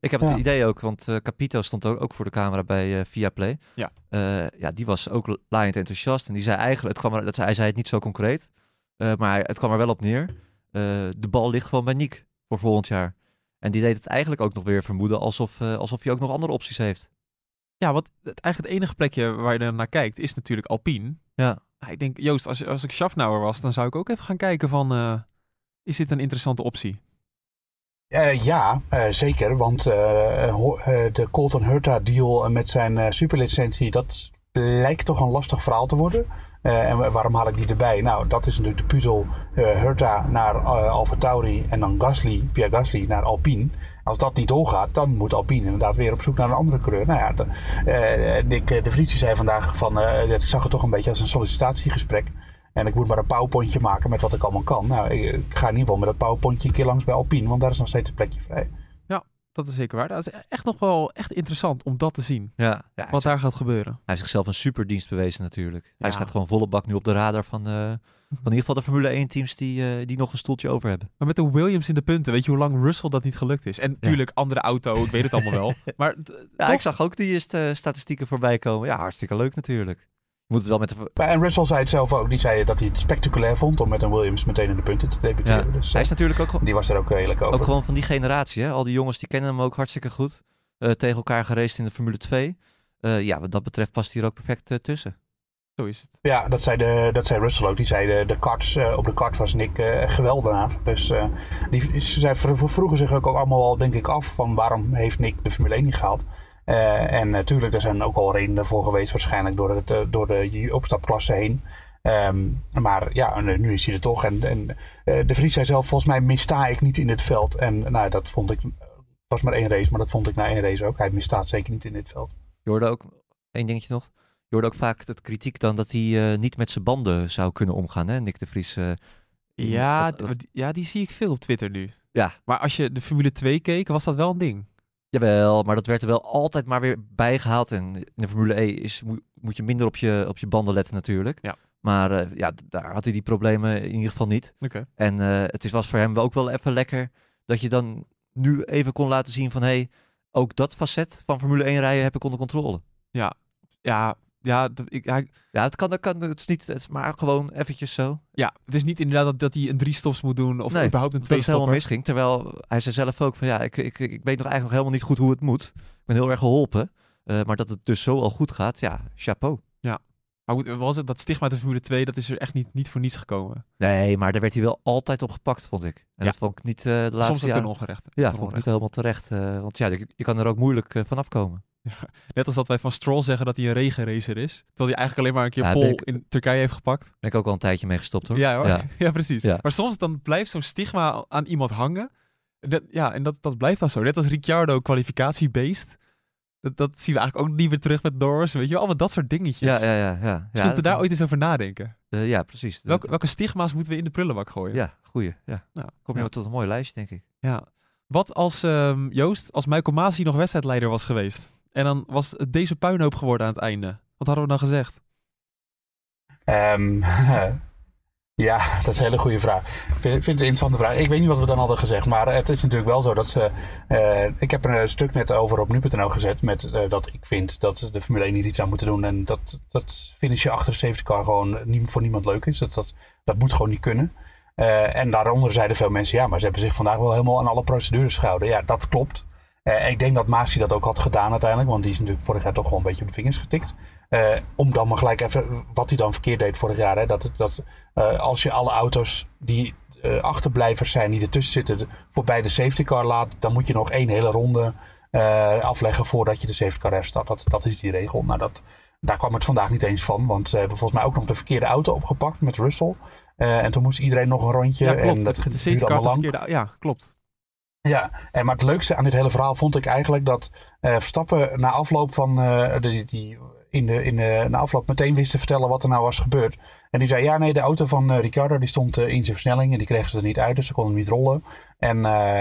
Ik heb het Ja. idee ook, want eh, Capito stond ook, ook voor de camera bij eh Viaplay. Ja. Eh, ja, die was ook laaiend enthousiast. En die zei eigenlijk, het kwam er, dat, hij zei het niet zo concreet, eh, maar het kwam er wel op neer. Eh, de bal ligt gewoon bij Nick voor volgend jaar. En die deed het eigenlijk ook nog weer vermoeden alsof, eh, alsof hij ook nog andere opties heeft. Ja, wat het, eigenlijk het enige plekje waar je naar kijkt, is natuurlijk Alpine. Ja. Ik denk, Joost, als, als ik Schaffnauer was, dan zou ik ook even gaan kijken van, eh, is dit een interessante optie? Eh, ja, eh, zeker. Want de Colton Hurta deal met zijn superlicentie, dat lijkt toch een lastig verhaal te worden. En wa- waarom haal ik die erbij? Nou, dat is natuurlijk de puzzel eh Hurta naar eh Alfa Tauri en dan Gasly, Pierre Gasly naar Alpine. Als dat niet doorgaat, dan moet Alpine inderdaad weer op zoek naar een andere coureur. Nou ja, de, Nick de zei vandaag van, eh, ik zag het toch een beetje als een sollicitatiegesprek. En ik moet maar een powerpointje maken met wat ik allemaal kan. Nou, ik, ik ga in ieder geval met dat powerpointje een keer langs bij Alpine, want daar is nog steeds een plekje vrij. Dat is zeker waar. Dat is echt nog wel echt interessant om dat te zien. Ja, Wat daar gaat gebeuren. hij heeft zichzelf een superdienst bewezen natuurlijk. Hij staat gewoon volle bak nu op de radar van, eh, van in ieder geval de Formule 1 teams die, eh, die nog een stoeltje over hebben. Maar met de Williams in de punten, weet je hoe lang Russell dat niet gelukt is? En natuurlijk, andere auto, ik weet het allemaal wel. Maar Ja, toch? ik zag ook die eh, statistieken voorbij komen. Ja, hartstikke leuk natuurlijk. Je moet het wel met de... Maar, en Russell zei het zelf ook. Die zei dat hij het spectaculair vond om met een Williams meteen in de punten te Ja, debuteren. Dus, hij eh, is natuurlijk ook, gewoon- die was er ook eerlijk over. ook gewoon van die generatie. Hè? Al die jongens die kennen hem ook hartstikke goed. Eh, tegen elkaar geraced in de Formule 2. Eh, ja, wat dat betreft past hij er ook perfect eh, tussen. Zo is het. Ja, dat zei, de, dat zei Russell ook. Die zei de, de karts, eh, op de kart was Nick eh geweldenaar. Dus eh, die, ze vroegen zich ook allemaal al denk ik af van waarom heeft Nick de Formule 1 niet gehaald. Eh, en natuurlijk, er zijn ook al redenen voor geweest waarschijnlijk door, het, eh, door de opstapklasse heen. Ehm, maar ja, eh, nu is hij er toch. En, en eh, de Vries zei zelf, volgens mij missta ik niet in dit veld. En nou, dat vond ik, het was maar één race, maar dat vond ik na één race ook. Hij misstaat zeker niet in dit veld. Je hoorde ook, één dingetje nog. Je hoorde ook vaak het kritiek dan dat hij eh, niet met zijn banden zou kunnen omgaan, hè, Nick de Vries. eh. Ja, Wat- wat- d- ja, die zie ik veel op Twitter nu. Ja. Maar als je de Formule 2 keek, was dat wel een ding. Jawel, maar dat werd er wel altijd maar weer bijgehaald. En in de Formule E is, moet, je minder op je, op je banden letten natuurlijk. Ja. Maar eh, ja, daar had hij die problemen in ieder geval niet. Oké. En eh, het is, was voor hem ook wel even lekker dat je dan nu even kon laten zien van... hé, hey, ook dat facet van Formule 1 rijden heb ik onder controle. Ja, ja, ik, ja, Ja, het kan, dat kan het is niet, het is maar gewoon eventjes zo. ja, het is niet inderdaad dat, dat hij een drie stops moet doen of Nee, überhaupt een Dat twee helemaal misging. Terwijl hij zei zelf ook van ja, ik, ik, ik weet nog eigenlijk nog helemaal niet goed hoe het moet. Ik ben heel erg geholpen. Eh, maar dat het dus zo al goed gaat, ja, chapeau. Maar goed, was het dat stigma de Formule 2, dat is er echt niet, niet voor niets gekomen. Nee, maar daar werd hij wel altijd op gepakt, vond ik. En Ja. dat vond ik niet de laatste Soms ook ten ongerechte. Ja, ten vond ik niet helemaal terecht. eh, want ja, je, je kan er ook moeilijk eh, vanaf komen. Net als dat wij van Stroll zeggen dat hij een regenracer is. Terwijl hij eigenlijk alleen maar een keer Ja, pol ben ik- in Turkije heeft gepakt. Ben ik ook al een tijdje mee gestopt hoor. Ja, hoor. Ja. Ja. precies. Maar soms dan blijft zo'n stigma aan iemand hangen. Dat, ja, en dat, dat blijft dan zo. Net als Ricciardo kwalificatiebeest. Dat, dat zien we eigenlijk ook niet meer terug met Norris. Weet je wel, allemaal dat soort dingetjes. Ja, ja, ja. ja. Ja, moeten we daar ooit eens over nadenken. eh, ja, precies. Welke, welke stigma's moeten we in de prullenbak gooien? Ja, goeie. Ja. Nou, Kom je tot een mooi lijstje, denk ik. Ja. Wat als ehm, Joost, als Michael Masi nog wedstrijdleider was geweest. En dan was het deze puinhoop geworden aan het einde. Wat hadden we dan gezegd? Ehm, ja, dat is een hele goede vraag. Ik vind, het een interessante vraag. Ik weet niet wat we dan hadden gezegd, maar het is natuurlijk wel zo dat ze... eh, ik heb er een stuk net over op nu.nl gezet met eh, dat ik vind dat de Formule 1 hier iets aan moeten doen. En dat, dat finishen achter de safety car gewoon niet, voor niemand leuk is. Dat, dat, dat moet gewoon niet kunnen. Uh, en daaronder zeiden veel mensen, ja, maar ze hebben zich vandaag wel helemaal aan alle procedures gehouden. Ja, dat klopt. Uh, ik denk dat Masi dat ook had gedaan uiteindelijk, want die is natuurlijk vorig jaar toch wel een beetje op de vingers getikt. Uh, om dan maar gelijk even wat hij dan verkeerd deed vorig jaar. Hè, dat, dat als je alle auto's die achterblijvers zijn, die ertussen zitten, voorbij de safety car laat, dan moet je nog één hele ronde afleggen voordat je de safety car herstart. Dat, dat is die regel. Nou, dat, daar kwam het vandaag niet eens van, want ze hebben volgens mij ook nog de verkeerde auto opgepakt met Russell. En toen moest iedereen nog een rondje. Ja, klopt. En dat de safety car verkeerde. Ja, klopt. Ja, en maar het leukste aan dit hele verhaal vond ik eigenlijk dat uh, Verstappen na afloop van uh, die, die in de, in de, na afloop meteen wist te vertellen wat er nou was gebeurd. En die zei, ja nee, de auto van uh, Ricardo die stond in zijn versnelling en die kregen ze er niet uit, dus ze konden niet rollen. En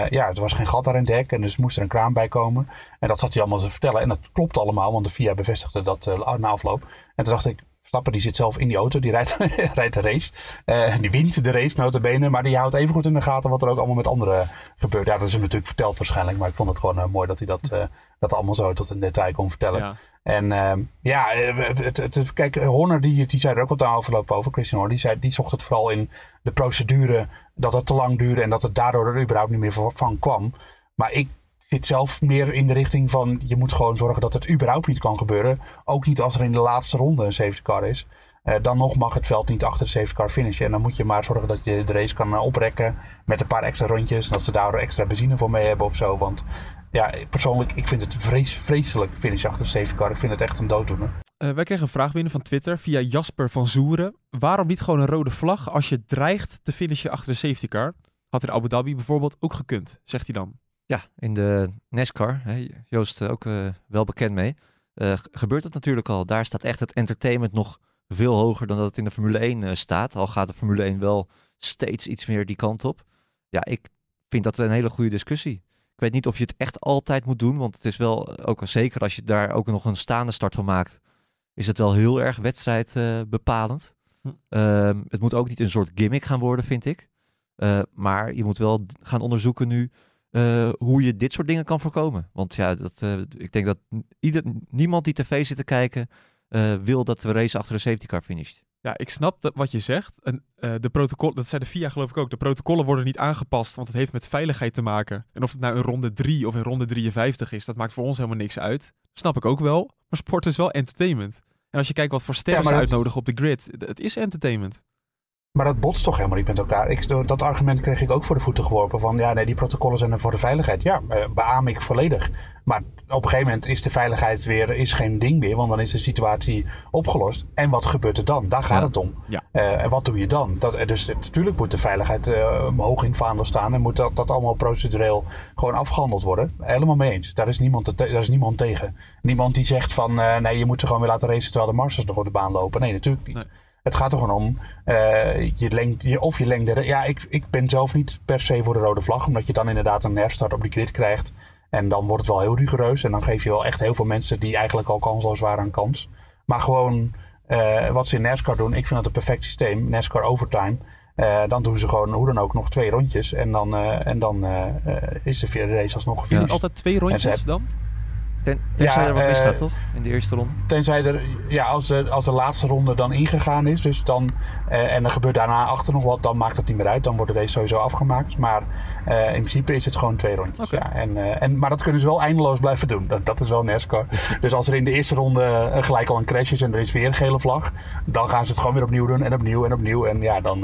ja, er was geen gat daar in het hek en dus moest er een kraan bij komen. En dat zat hij allemaal te vertellen en dat klopt allemaal, want de FIA bevestigde dat na afloop. En toen dacht ik, Stappen die zit zelf in die auto, die rijdt, rijdt de race. Uh, die wint de race, notabene. Maar die houdt even goed in de gaten wat er ook allemaal met anderen gebeurt. Ja, dat is hem natuurlijk verteld waarschijnlijk. Maar ik vond het gewoon uh, mooi dat hij dat, uh, dat allemaal zo tot in detail kon vertellen. Ja. En ehm, ja, het, het, het, kijk, Horner die, die zei er ook wat aan overlopen over, Christian Horner. Die, zei, die zocht het vooral in de procedure, dat het te lang duurde en dat het daardoor er überhaupt niet meer van kwam. Maar ik zit zelf meer in de richting van je moet gewoon zorgen dat het überhaupt niet kan gebeuren. Ook niet als er in de laatste ronde een safety car is. Uh, dan nog mag het veld niet achter de safety car finishen. En dan moet je maar zorgen dat je de race kan uh, oprekken met een paar extra rondjes. En dat ze daardoor extra benzine voor mee hebben of zo. Want ja, persoonlijk, ik vind het vreselijk finish achter de safety car. Ik vind het echt een dooddoener. Uh, wij kregen een vraag binnen van Twitter via Jasper van Zoeren. Waarom niet gewoon een rode vlag als je dreigt te finishen achter de safety car? Had in Abu Dhabi bijvoorbeeld ook gekund, zegt hij dan. Ja, in de NASCAR, hè, Joost ook uh, wel bekend mee, uh, gebeurt dat natuurlijk al. Daar staat echt het entertainment nog veel hoger dan dat het in de Formule 1 uh, eh, staat. Al gaat de Formule 1 wel steeds iets meer die kant op. Ja, ik vind dat een hele goede discussie. Ik weet niet of je het echt altijd moet doen, want het is wel, ook zeker als je daar ook nog een staande start van maakt, is het wel heel erg wedstrijd bepalend. Hm. Ehm, het moet ook niet een soort gimmick gaan worden, vind ik. maar je moet wel gaan onderzoeken nu uh, hoe je dit soort dingen kan voorkomen. Want ja, dat, uh, ik denk dat ieder, niemand die tv zit te kijken uh, wil dat de race achter de safety car finisht. Ja, ik snap dat wat je zegt. En, de protocol, dat zei de FIA geloof ik ook. De protocollen worden niet aangepast, want het heeft met veiligheid te maken. En of het nou in ronde 3 of in ronde 53 is, dat maakt voor ons helemaal niks uit. Snap ik ook wel. Maar sport is wel entertainment. En als je kijkt wat voor sterren ja, ze uitnodigen op de grid, het is entertainment. Maar dat botst toch helemaal niet met elkaar. Ik, dat argument kreeg ik ook voor de voeten geworpen. Van ja, nee, die protocollen zijn er voor de veiligheid. Ja, uh, beaam ik volledig. Maar op een gegeven moment is de veiligheid weer is geen ding meer. Want dan is de situatie opgelost. En wat gebeurt er dan? Daar gaat het om. Ja. Uh, en wat doe je dan? Dat, eh, dus natuurlijk moet de veiligheid uh, hoog in het vaandel staan. En moet dat, dat allemaal procedureel gewoon afgehandeld worden. Helemaal mee eens. Daar is niemand, daar is niemand tegen. Niemand die zegt van nee, je moet ze gewoon weer laten racen terwijl de Marsers nog op de baan lopen. Nee, natuurlijk niet. Nee. Het gaat er gewoon om, uh, je lengt, je, of je lengte. Ja, ik, ik ben zelf niet per se voor de rode vlag, omdat je dan inderdaad een herstart op die grid krijgt. En dan wordt het wel heel rigoureus. En dan geef je wel echt heel veel mensen die eigenlijk al kansloos waren een kans. Maar gewoon uh, wat ze in NASCAR doen, ik vind dat een perfect systeem. NASCAR overtime. Uh, dan doen ze gewoon hoe dan ook nog twee rondjes. En dan, en dan is de vierde race alsnog gefinished. Is het altijd twee rondjes dan? Ten, tenzij ja, er wat misgaat, uh, toch? In de eerste ronde? Tenzij er, ja, als de, als de laatste ronde dan ingegaan is, dus dan, uh, en er gebeurt daarna achter nog wat, dan maakt het niet meer uit. Dan wordt de race sowieso afgemaakt. Maar uh, in principe is het gewoon twee rondjes. Okay. Ja, en, en, maar dat kunnen ze wel eindeloos blijven doen. Dat, dat is wel NASCAR. dus als er in de eerste ronde gelijk al een crash is en er is weer een gele vlag, dan gaan ze het gewoon weer opnieuw doen en opnieuw en opnieuw. En ja, dan,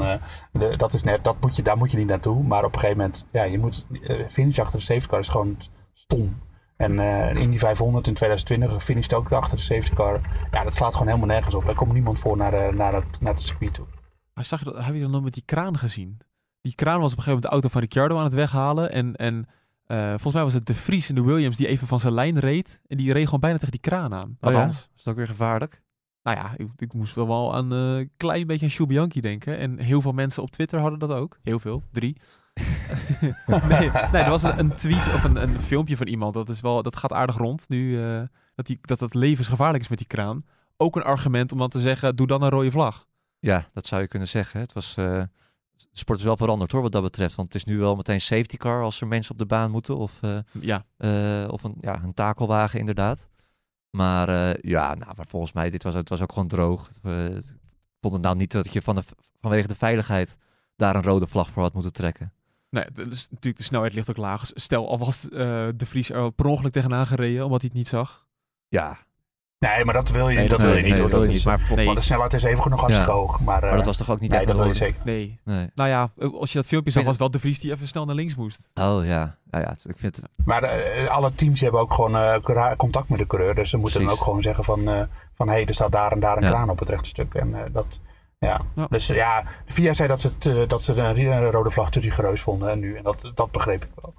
de, dat is net, dat moet je, daar moet je niet naartoe. Maar op een gegeven moment, ja, je moet, finish achter de safety car is gewoon stom. En uh, in die 500 in 2020 finished ook achter de safety car. Ja, dat slaat gewoon helemaal nergens op. Daar komt niemand voor naar, uh, naar, het, naar het circuit toe. Maar zag je dat, heb je dan nog met die kraan gezien? Die kraan was op een gegeven moment de auto van Ricciardo aan het weghalen. En, en uh, volgens mij was het de Vries en de Williams die even van zijn lijn reed. En die reed gewoon bijna tegen die kraan aan. Althans, oh ja. is dat ook weer gevaarlijk? Nou ja, ik, ik moest wel wel aan een klein beetje aan Shubianki denken. En heel veel mensen op Twitter hadden dat ook. Heel veel, drie. nee, nee, er was een, een, tweet of een, een filmpje van iemand. Dat, is wel, dat gaat aardig rond nu. Uh, dat, die, dat het levensgevaarlijk is met die kraan. Ook een argument om dan te zeggen: doe dan een rode vlag. Ja, dat zou je kunnen zeggen. Het was. Uh, de sport is wel veranderd hoor, wat dat betreft. Want het is nu wel meteen safety car als er mensen op de baan moeten. Of, uh, ja. of een, ja, een takelwagen, inderdaad. Maar ja, nou, maar volgens mij, dit was, het was ook gewoon droog. ik vond het nou niet dat je van de, vanwege de veiligheid daar een rode vlag voor had moeten trekken. Nee, dus natuurlijk de snelheid ligt ook laag. Stel, al was eh, de Vries er per ongeluk tegenaan gereden, omdat hij het niet zag. Ja, Nee, maar dat wil je, Nee, dat dat wil je niet. hoor. Dat dat is, wil je eh, niet. Maar want de snelheid is even nog hartstikke Ja. hoog. Maar, maar eh, dat was toch ook niet nee, echt dat wil je zeker. Nee. Nee. Nou ja, als je dat filmpje zag, was wel de Vries die even snel naar links moest. Oh ja, ja, ja het- ik vind het... Maar eh, alle teams hebben ook gewoon eh, contact met de coureur. Dus ze moeten dan ook gewoon zeggen van... eh van hé, er staat daar en daar een Ja. kraan op het rechte stuk. En eh, dat... Ja. Ja. Dus ja, VIA zei dat ze, het, eh, dat ze een rode vlag te rigoureus vonden. En nu, en dat, dat begreep ik wel.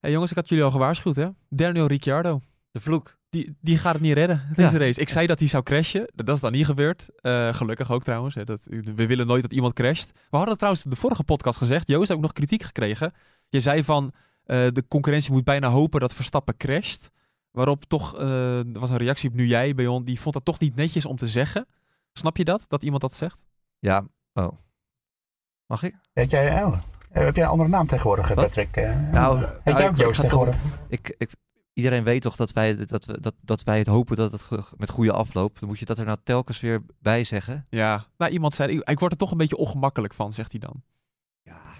Hey, jongens, ik had jullie al gewaarschuwd, hè? Daniel Ricciardo. De vloek. Die, die gaat het niet redden, deze Ja. race. Ik zei dat hij zou crashen. Dat is dan niet gebeurd. Eh, gelukkig ook trouwens. Hè. Dat, we willen nooit dat iemand crasht. We hadden trouwens de vorige podcast gezegd. Joost heb ook nog kritiek gekregen. Je zei van eh, de concurrentie moet bijna hopen dat Verstappen crasht. Waarop toch, eh, er was een reactie op nu jij bij ons. Die vond dat toch niet netjes om te zeggen. Snap je dat? Dat iemand dat zegt? Ja, oh. Mag ik? Weet jij, oh, eh, heb jij een andere naam tegenwoordig, Wat? Patrick? Eh, Nou, heet nou, jij ook Joost tegenwoordig? Ik, ik, iedereen weet toch dat wij, dat, we, dat, dat wij het hopen dat het met goede afloopt. Dan moet je dat er nou telkens weer bij zeggen. Ja. Nou, iemand zei, ik, ik word er toch een beetje ongemakkelijk van, zegt hij dan.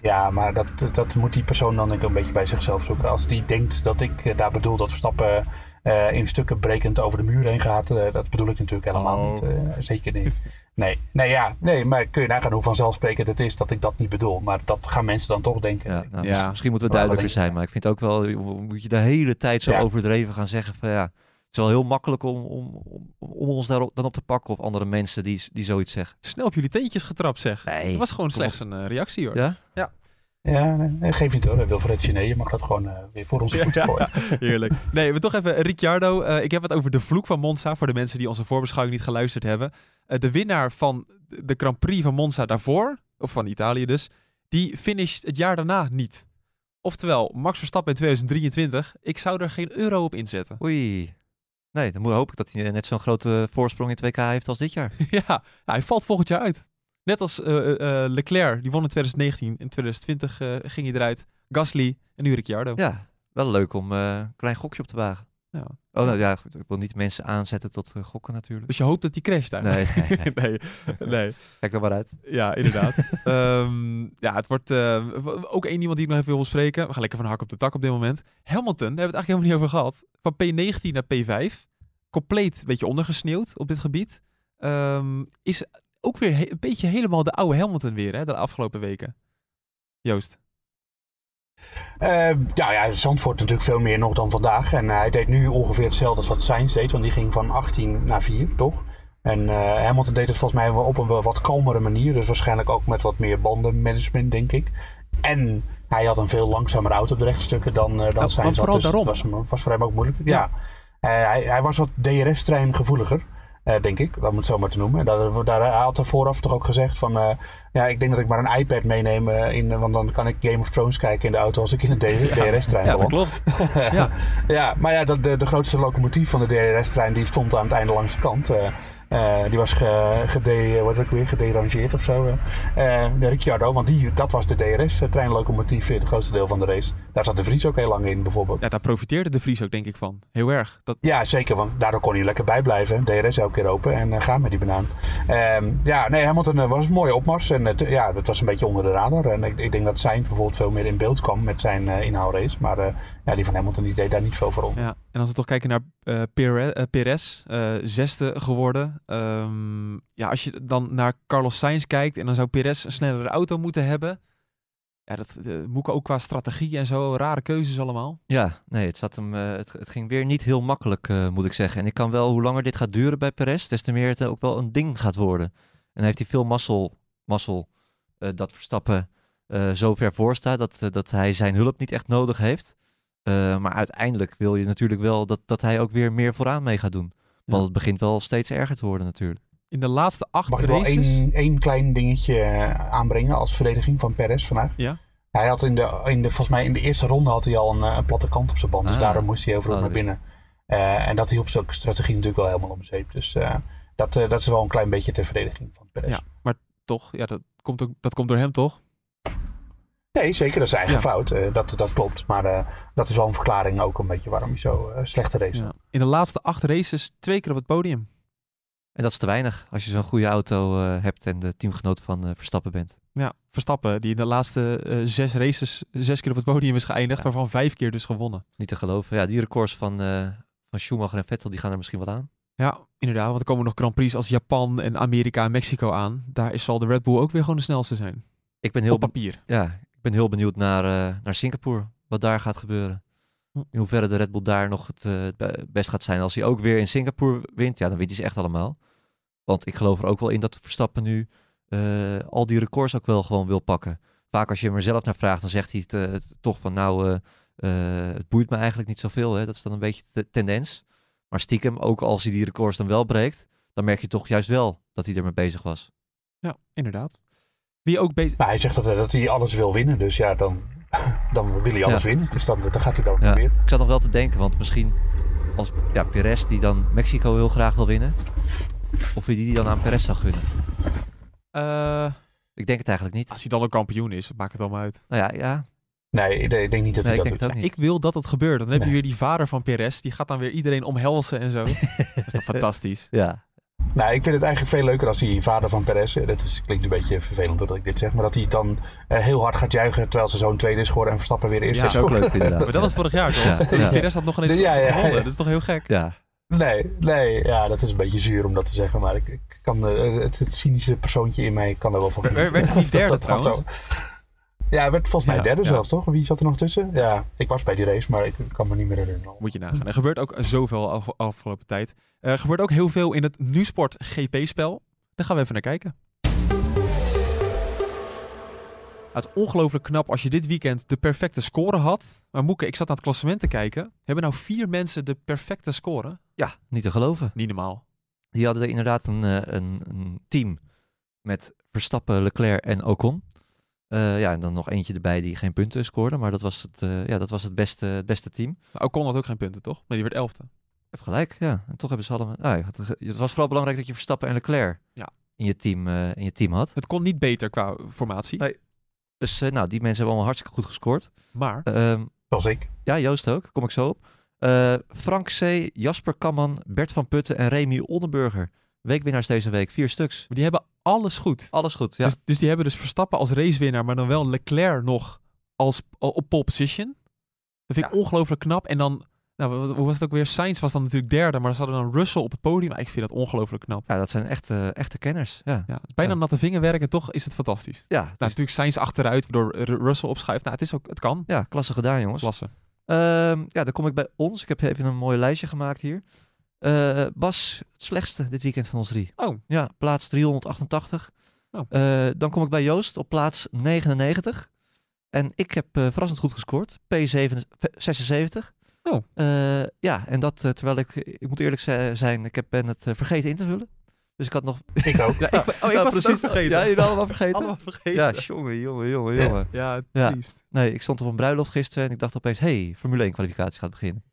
Ja, maar dat, dat moet die persoon dan denk ik een beetje bij zichzelf zoeken. Als die denkt dat ik eh, daar bedoel dat Verstappen eh, in stukken brekend over de muur heen gaat. eh, dat bedoel ik natuurlijk helemaal Oh. niet. eh, zeker niet. Nee, nee, ja, nee, maar kun je nagaan hoe vanzelfsprekend het is dat ik dat niet bedoel. Maar dat gaan mensen dan toch denken. Ja, nou, Ja. Misschien moeten we duidelijker zijn. Maar ik vind ook wel, moet je de hele tijd zo Ja. overdreven gaan zeggen van ja. Het is wel heel makkelijk om, om, om, om ons daarop dan op te pakken of andere mensen die, die zoiets zeggen. Snel op jullie teentjes getrapt, zeg. Nee. Het was gewoon slechts een reactie, hoor. Ja? Ja, nee, geef niet hoor. Wilfred Gené, je mag dat gewoon eh, weer voor onze voeten gooien. Heerlijk. Nee, we toch even Ricciardo. Eh, ik heb het over de vloek van Monza, voor de mensen die onze voorbeschouwing niet geluisterd hebben. Eh, de winnaar van de Grand Prix van Monza daarvoor, of van Italië dus, die finisht het jaar daarna niet. Oftewel, Max Verstappen in 2023, ik zou er geen euro op inzetten. Oei. Nee, dan moet, hoop ik dat hij net zo'n grote voorsprong in 2K heeft als dit jaar. ja, nou, hij valt volgend jaar uit. Net als eh, eh, Leclerc, die won in 2019. In 2020 eh, ging hij eruit. Gasly en nu Ricciardo. Ja, wel leuk om eh, een klein gokje op te wagen. Ja. Oh, nou ja, goed. Ik wil niet mensen aanzetten tot eh, gokken natuurlijk. Dus je hoopt dat hij crasht eigenlijk. Nee, nee, nee. nee, nee. Kijk er maar uit. Ja, inderdaad. Ehm, ja, het wordt eh, ook één iemand die ik nog even wil bespreken. We gaan lekker van hak op de tak op dit moment. Hamilton, daar hebben we het eigenlijk helemaal niet over gehad. Van P19 naar P5. Compleet een beetje ondergesneeuwd op dit gebied. Ehm, is ook weer een beetje helemaal de oude Hamilton weer, hè, de afgelopen weken. Joost. Eh, ja, ja, Zandvoort natuurlijk veel meer nog dan vandaag. En eh, hij deed nu ongeveer hetzelfde als wat Sainz deed. Want die ging van 18 naar 4, toch? En eh, Hamilton deed het volgens mij op een wat kalmere manier. Dus waarschijnlijk ook met wat meer bandenmanagement, denk ik. En hij had een veel langzamere auto op de rechtstukken dan, eh dan maar Sainz Dus daarom. het was, was voor hem ook moeilijk. Ja. Ja. Hij, hij was wat DRS-trein gevoeliger. Eh, denk ik, om het zo maar te noemen. En daar, daar, hij had er vooraf toch ook gezegd van... eh, ja, ik denk dat ik maar een iPad meeneem, eh, in, want dan kan ik Game of Thrones kijken in de auto als ik in een DRS-trein Ja, beland. klopt. ja. Ja, maar ja, dat, de, de grootste locomotief van de DRS-trein die stond aan het einde langs de kant. Eh, eh, die was ge, gede, wat het ook weer, gederangeerd of zo. eh. Eh, de Ricciardo, want die, dat was de DRS-treinlocomotief het grootste deel van de race. Daar zat de Vries ook heel lang in bijvoorbeeld. ja, daar profiteerde de Vries ook denk ik van. Heel erg. Dat, Ja, zeker, want daardoor kon hij lekker bijblijven. DRS elke keer open en eh, gaan met die banaan. Ehm, ja, nee, Hamilton eh, was een mooie opmars. En het, ja, het was een beetje onder de radar. En ik, ik denk dat zijn bijvoorbeeld veel meer in beeld kwam met zijn eh inhaalrace. Maar eh, ja, die van Hamilton die deed daar niet veel voor om. Ja, en als we toch kijken naar eh Pere- eh, Perez, eh, zesde geworden. Ehm, ja, als je dan naar Carlos Sainz kijkt en dan zou Perez een snellere auto moeten hebben. Ja, dat eh, moet ook qua strategie en zo, rare keuzes allemaal. Ja, nee, het, zat hem, eh, het, het ging weer niet heel makkelijk, eh, moet ik zeggen. En ik kan wel, hoe langer dit gaat duren bij Perez, des te meer het ook wel een ding gaat worden. En dan heeft hij veel mazzel, mazzel eh, dat Verstappen eh zo ver voor staat, dat, eh, dat hij zijn hulp niet echt nodig heeft. Eh, maar uiteindelijk wil je natuurlijk wel dat, dat hij ook weer meer vooraan mee gaat doen. Want Ja. het begint wel steeds erger te worden natuurlijk. In de laatste acht Mag ik wel races... één, één klein dingetje eh, aanbrengen als verdediging van Perez vandaag? Ja. Hij had in de, in de, volgens mij in de eerste ronde had hij al een, eh, een platte kant op zijn band. Dus Ah. daarom moest hij overal Oh, naar binnen. Eh, en dat hielp zijn strategie natuurlijk wel helemaal om zeep. Dus eh, dat, eh, dat is wel een klein beetje ter verdediging van Perez. Ja, maar toch, ja, dat, komt ook, dat komt door hem toch? Nee, zeker, dat is zijn eigen Ja. fout. eh, dat, dat klopt. Maar eh, dat is wel een verklaring ook een beetje waarom hij zo eh, slechte race had. Ja. In de laatste acht races twee keer op het podium. En dat is te weinig als je zo'n goede auto eh, hebt en de teamgenoot van eh, Verstappen bent. Ja, Verstappen, die in de laatste eh, zes races zes keer op het podium is geëindigd, Ja. waarvan vijf keer dus gewonnen. Niet te geloven. Ja, die records van, eh, van Schumacher en Vettel, die gaan er misschien wel aan. Ja, inderdaad, want er komen nog Grand Prix als Japan en Amerika en Mexico aan. Daar is, zal de Red Bull ook weer gewoon de snelste zijn. Ik ben heel, Op papier. ja, ben heel benieuwd naar, eh, naar Singapore. Wat daar gaat gebeuren. Hm. In hoeverre de Red Bull daar nog het eh, be- best gaat zijn. Als hij ook weer in Singapore wint, ja, dan wint hij ze echt allemaal. Want ik geloof er ook wel in dat Verstappen nu eh, al die records ook wel gewoon wil pakken. Vaak als je hem er zelf naar vraagt, dan zegt hij het, het toch van nou, het boeit me eigenlijk niet zoveel. Hè? Dat is dan een beetje de tendens. Maar stiekem, ook als hij die records dan wel breekt, dan merk je toch juist wel dat hij ermee bezig was. Ja, inderdaad. Wie ook bezig... Maar hij zegt dat, dat hij alles wil winnen. Dus ja, dan, dan wil hij alles Ja. winnen. Dus dan, dan gaat hij dan Ja, proberen. ik zat nog wel te denken, want misschien als ja, Perez die dan Mexico heel graag wil winnen, of wie die dan aan Perez zou gunnen. Eh, Ik denk het eigenlijk niet. als hij dan een kampioen is, maakt het allemaal uit. Nou ja, ja. Nee, ik denk- ik niet dat Nee, hij ik dat denk doet. het ook niet. Ik wil dat het gebeurt. Dan heb je weer die vader van Perez. Die gaat dan weer iedereen omhelzen en zo. dat is toch fantastisch? Ja, Nou, ik vind het eigenlijk veel leuker als die vader van Perez, eh, dat is, klinkt een beetje vervelend dat ik dit zeg, maar dat hij dan eh, heel hard gaat juichen terwijl zijn zoon tweede is geworden en Verstappen weer eerste Ja, is dat is ook leuk inderdaad. Maar dat was vorig jaar toch? Ja, ja. Perez had nog ineens Ja, ja, ja. gewonnen. Dat is toch heel gek? Ja, Nee, nee, ja, dat is een beetje zuur om dat te zeggen, maar ik, ik kan, eh, het, het cynische persoontje in mij kan er wel van Werd- werd hij niet derde Dat- dat trouwens? zo- Ja, hij werd volgens mij Ja, derde ja. zelfs, toch? Wie zat er nog tussen? Ja, ik was bij die race, maar ik kan me niet meer herinneren. Moet je nagaan. Er gebeurt ook zoveel af- afgelopen tijd. Er gebeurt ook heel veel in het NuSport GP-spel. Daar gaan we even naar kijken. Het is ongelooflijk knap als je dit weekend de perfecte score had. Maar Moeke, ik zat naar het klassement te kijken. Hebben nou vier mensen de perfecte score? ja, niet te geloven. Niet normaal. Die hadden inderdaad een, eh, een, een team met Verstappen, Leclerc en Ocon. Eh, ja, en dan nog eentje erbij die geen punten scoorde. Maar dat was het, eh, ja, dat was het, beste, het beste team. Nou, Ocon had ook geen punten, toch? Maar die werd elfde. Je hebt gelijk, ja. En toch hebben ze allemaal... Ja, het, was vooral belangrijk dat je Verstappen en Leclerc Ja. in, je team, eh, in je team had. Het kon niet beter qua formatie. Nee. Dus eh, nou, die mensen hebben allemaal hartstikke goed gescoord. Maar Ehm, Zoals ik. ja, Joost ook. Kom ik zo op. Eh, Frank C., Jasper Kamman, Bert van Putten en Remy Oldenburger. Weekwinnaars deze week. Vier stuks. die hebben alles goed. Alles goed, ja. Dus, dus die hebben dus Verstappen als racewinnaar, maar dan wel Leclerc nog als, op pole position. Dat vind ik ongelooflijk knap. En dan, nou, hoe was het ook weer? Sainz was dan natuurlijk derde, maar ze hadden dan Russell op het podium. Ik vind dat ongelooflijk knap. Ja, dat zijn echte, echte kenners. Ja, bijna Ja. natte vingerwerk en toch is het fantastisch. ja, Nou, dus- natuurlijk Sainz achteruit, waardoor Ru- Russell opschuift. Nou, het is ook, het kan. ja klasse gedaan, jongens. Klasse. Ehm, ja, dan kom ik bij ons. Ik heb even een mooi lijstje gemaakt hier. Eh, Bas, het slechtste dit weekend van ons drie. Oh. Ja, plaats 388. Oh. Eh, dan kom ik bij Joost op plaats 99. En ik heb eh, verrassend goed gescoord. P76. Oh. Ja, en dat terwijl ik, ik moet eerlijk zijn, ik heb, ben het vergeten in te vullen. Dus ik had nog... Ik ook. Ja, ik, oh, ik Ja, was precies. vergeten. Ja, jullie allemaal vergeten? Allemaal vergeten. Ja, jongen, jongen, jongen, jongen. Ja, Ja. triest. Nee, ik stond op een bruiloft gisteren en ik dacht opeens, hey, Formule 1 kwalificatie gaat beginnen.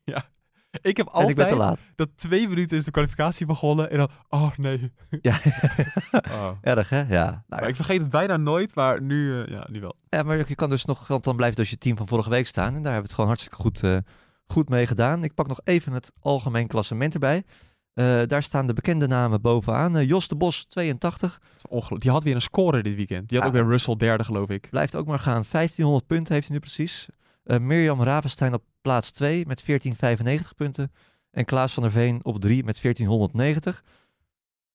Ik heb En ik ben te altijd laat. dat twee minuten is de kwalificatie begonnen en dan, oh nee. Ja, Oh. erg hè? Ja. Nou, Maar ik vergeet het bijna nooit, maar nu, eh, ja, nu wel. ja, maar je kan dus nog, want dan blijft dus je team van vorige week staan. En daar hebben we het gewoon hartstikke goed, eh, goed mee gedaan. Ik pak nog even het algemeen klassement erbij. Eh, daar staan de bekende namen bovenaan. Jos de Bos, 82. Dat is ongeluk- Die had weer een score dit weekend. Die had Ja. ook weer Russell derde, geloof ik. Blijft ook maar gaan. 1500 punten heeft hij nu precies. Mirjam Ravenstein op plaats 2 met 1495 punten. En Klaas van der Veen op 3 met 1490.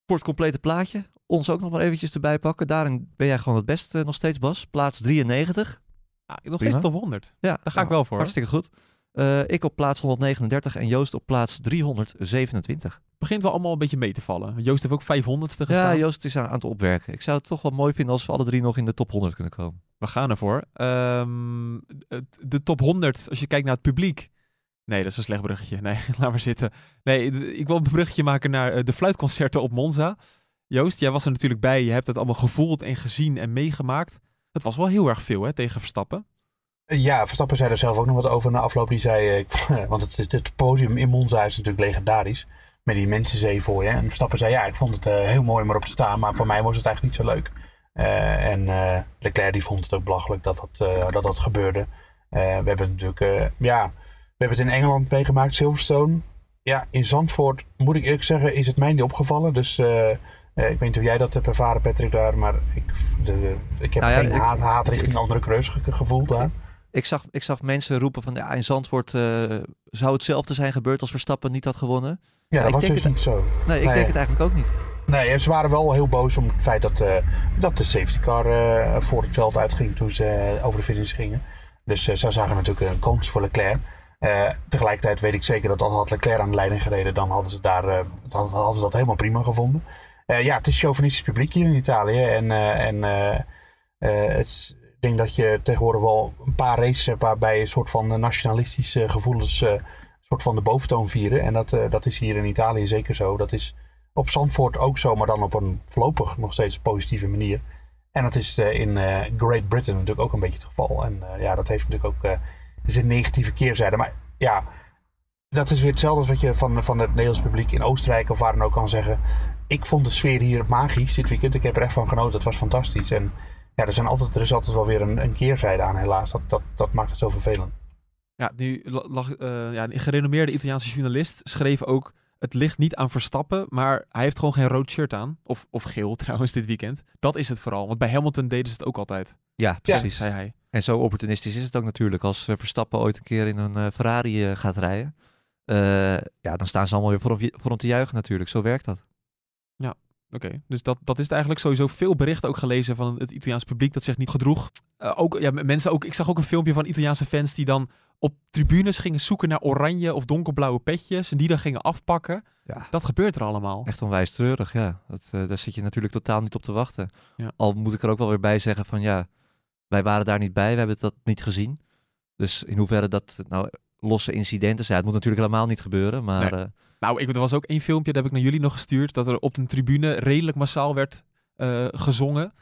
Voor het complete plaatje, ons ook nog maar eventjes erbij pakken. Daarin ben jij gewoon het beste nog steeds, Bas. Plaats 93. Ah, nog steeds top 100. Ja, Daar ga ik wel voor. Hartstikke goed. Eh, ik op plaats 139 en Joost op plaats 327. begint wel allemaal een beetje mee te vallen. Joost heeft ook 500ste Ja, gestaan. Joost is aan, aan het opwerken. Ik zou het toch wel mooi vinden als we alle drie nog in de top 100 kunnen komen. We gaan ervoor. Ehm, de top 100, als je kijkt naar het publiek. Nee, dat is een slecht bruggetje. Nee, laat maar zitten. Nee, ik wil een bruggetje maken naar eh, de fluitconcerten op Monza. Joost, jij was er natuurlijk bij. Je hebt het allemaal gevoeld en gezien en meegemaakt. Het was wel heel erg veel hè, tegen Verstappen. Ja, Verstappen zei er zelf ook nog wat over na afloop. Die zei, eh, want het, het, podium in Monza is natuurlijk legendarisch. Met die mensenzee voor je. En Verstappen zei, ja, ik vond het eh, heel mooi om erop te staan. Maar voor mij was het eigenlijk niet zo leuk. Eh, en eh, Leclerc die vond het ook belachelijk dat dat, eh, dat, dat gebeurde. We hebben het natuurlijk, ja, we hebben het in Engeland meegemaakt, Silverstone. Ja, in Zandvoort, moet ik eerlijk zeggen, is het mij niet opgevallen. Dus ik weet niet hoe jij dat hebt ervaren, Patrick, daar, maar ik, de, ik heb Nou ja, geen ik- haat, haat richting andere creus ge- gevoeld daar. Ik zag, ik zag mensen roepen van ja, in Zandvoort zou hetzelfde zijn gebeurd als Verstappen niet had gewonnen. Ja, dat ik was denk dus het- niet zo. Nee, ik Nee. denk het eigenlijk ook niet. Nee, ze waren wel heel boos om het feit dat, eh, dat de safety car eh, voor het veld uitging toen ze eh, over de finish gingen. Dus ze zagen natuurlijk een kans voor Leclerc. Tegelijkertijd weet ik zeker dat al had Leclerc aan de leiding gereden, dan hadden ze, daar, dan hadden ze dat helemaal prima gevonden. Ja, het is chauvinistisch publiek hier in Italië. En, en het, ik denk dat je tegenwoordig wel een paar races hebt waarbij een soort van nationalistische gevoelens eh, soort van de boventoon vieren. En dat, dat is hier in Italië zeker zo. Dat is op Zandvoort ook zo, maar dan op een voorlopig nog steeds positieve manier. En dat is eh, in eh, Great Britain natuurlijk ook een beetje het geval. En eh, ja, dat heeft natuurlijk ook zijn negatieve keerzijde. Maar ja, dat is weer hetzelfde als wat je van, van het Nederlands publiek in Oostenrijk of waar dan ook kan zeggen. Ik vond de sfeer hier magisch dit weekend. Ik heb er echt van genoten. Het was fantastisch. En ja, er, zijn altijd, er is altijd wel weer een, een keerzijde aan, helaas. Dat, dat, dat maakt het zo vervelend. Ja, nu la- lag ja, een gerenommeerde Italiaanse journalist schreef ook... Het ligt niet aan Verstappen, maar hij heeft gewoon geen rood shirt aan. Of, of geel trouwens dit weekend. Dat is het vooral. Want bij Hamilton deden ze het ook altijd. Ja, precies. zei hij. En zo opportunistisch is het ook natuurlijk. Als eh, Verstappen ooit een keer in een eh, Ferrari eh, gaat rijden. ja, dan staan ze allemaal weer voor hem, voor hem te juichen natuurlijk. Zo werkt dat. Oké, dus dat, dat is het eigenlijk sowieso veel berichten ook gelezen van het Italiaans publiek dat zich niet gedroeg. Ook, ja, mensen ook, ik zag ook een filmpje van Italiaanse fans die dan op tribunes gingen zoeken naar oranje of donkerblauwe petjes en die dan gingen afpakken. Ja. Dat gebeurt er allemaal. Echt onwijs treurig, ja. Dat, eh, daar zit je natuurlijk totaal niet op te wachten. Ja. Al moet ik er ook wel weer bij zeggen van ja, wij waren daar niet bij. We hebben dat niet gezien. Dus in hoeverre dat nou losse incidenten zijn. Het moet natuurlijk helemaal niet gebeuren. Maar Nee. eh, Nou, ik, er was ook één filmpje, dat heb ik naar jullie nog gestuurd, dat er op een tribune redelijk massaal werd eh, gezongen.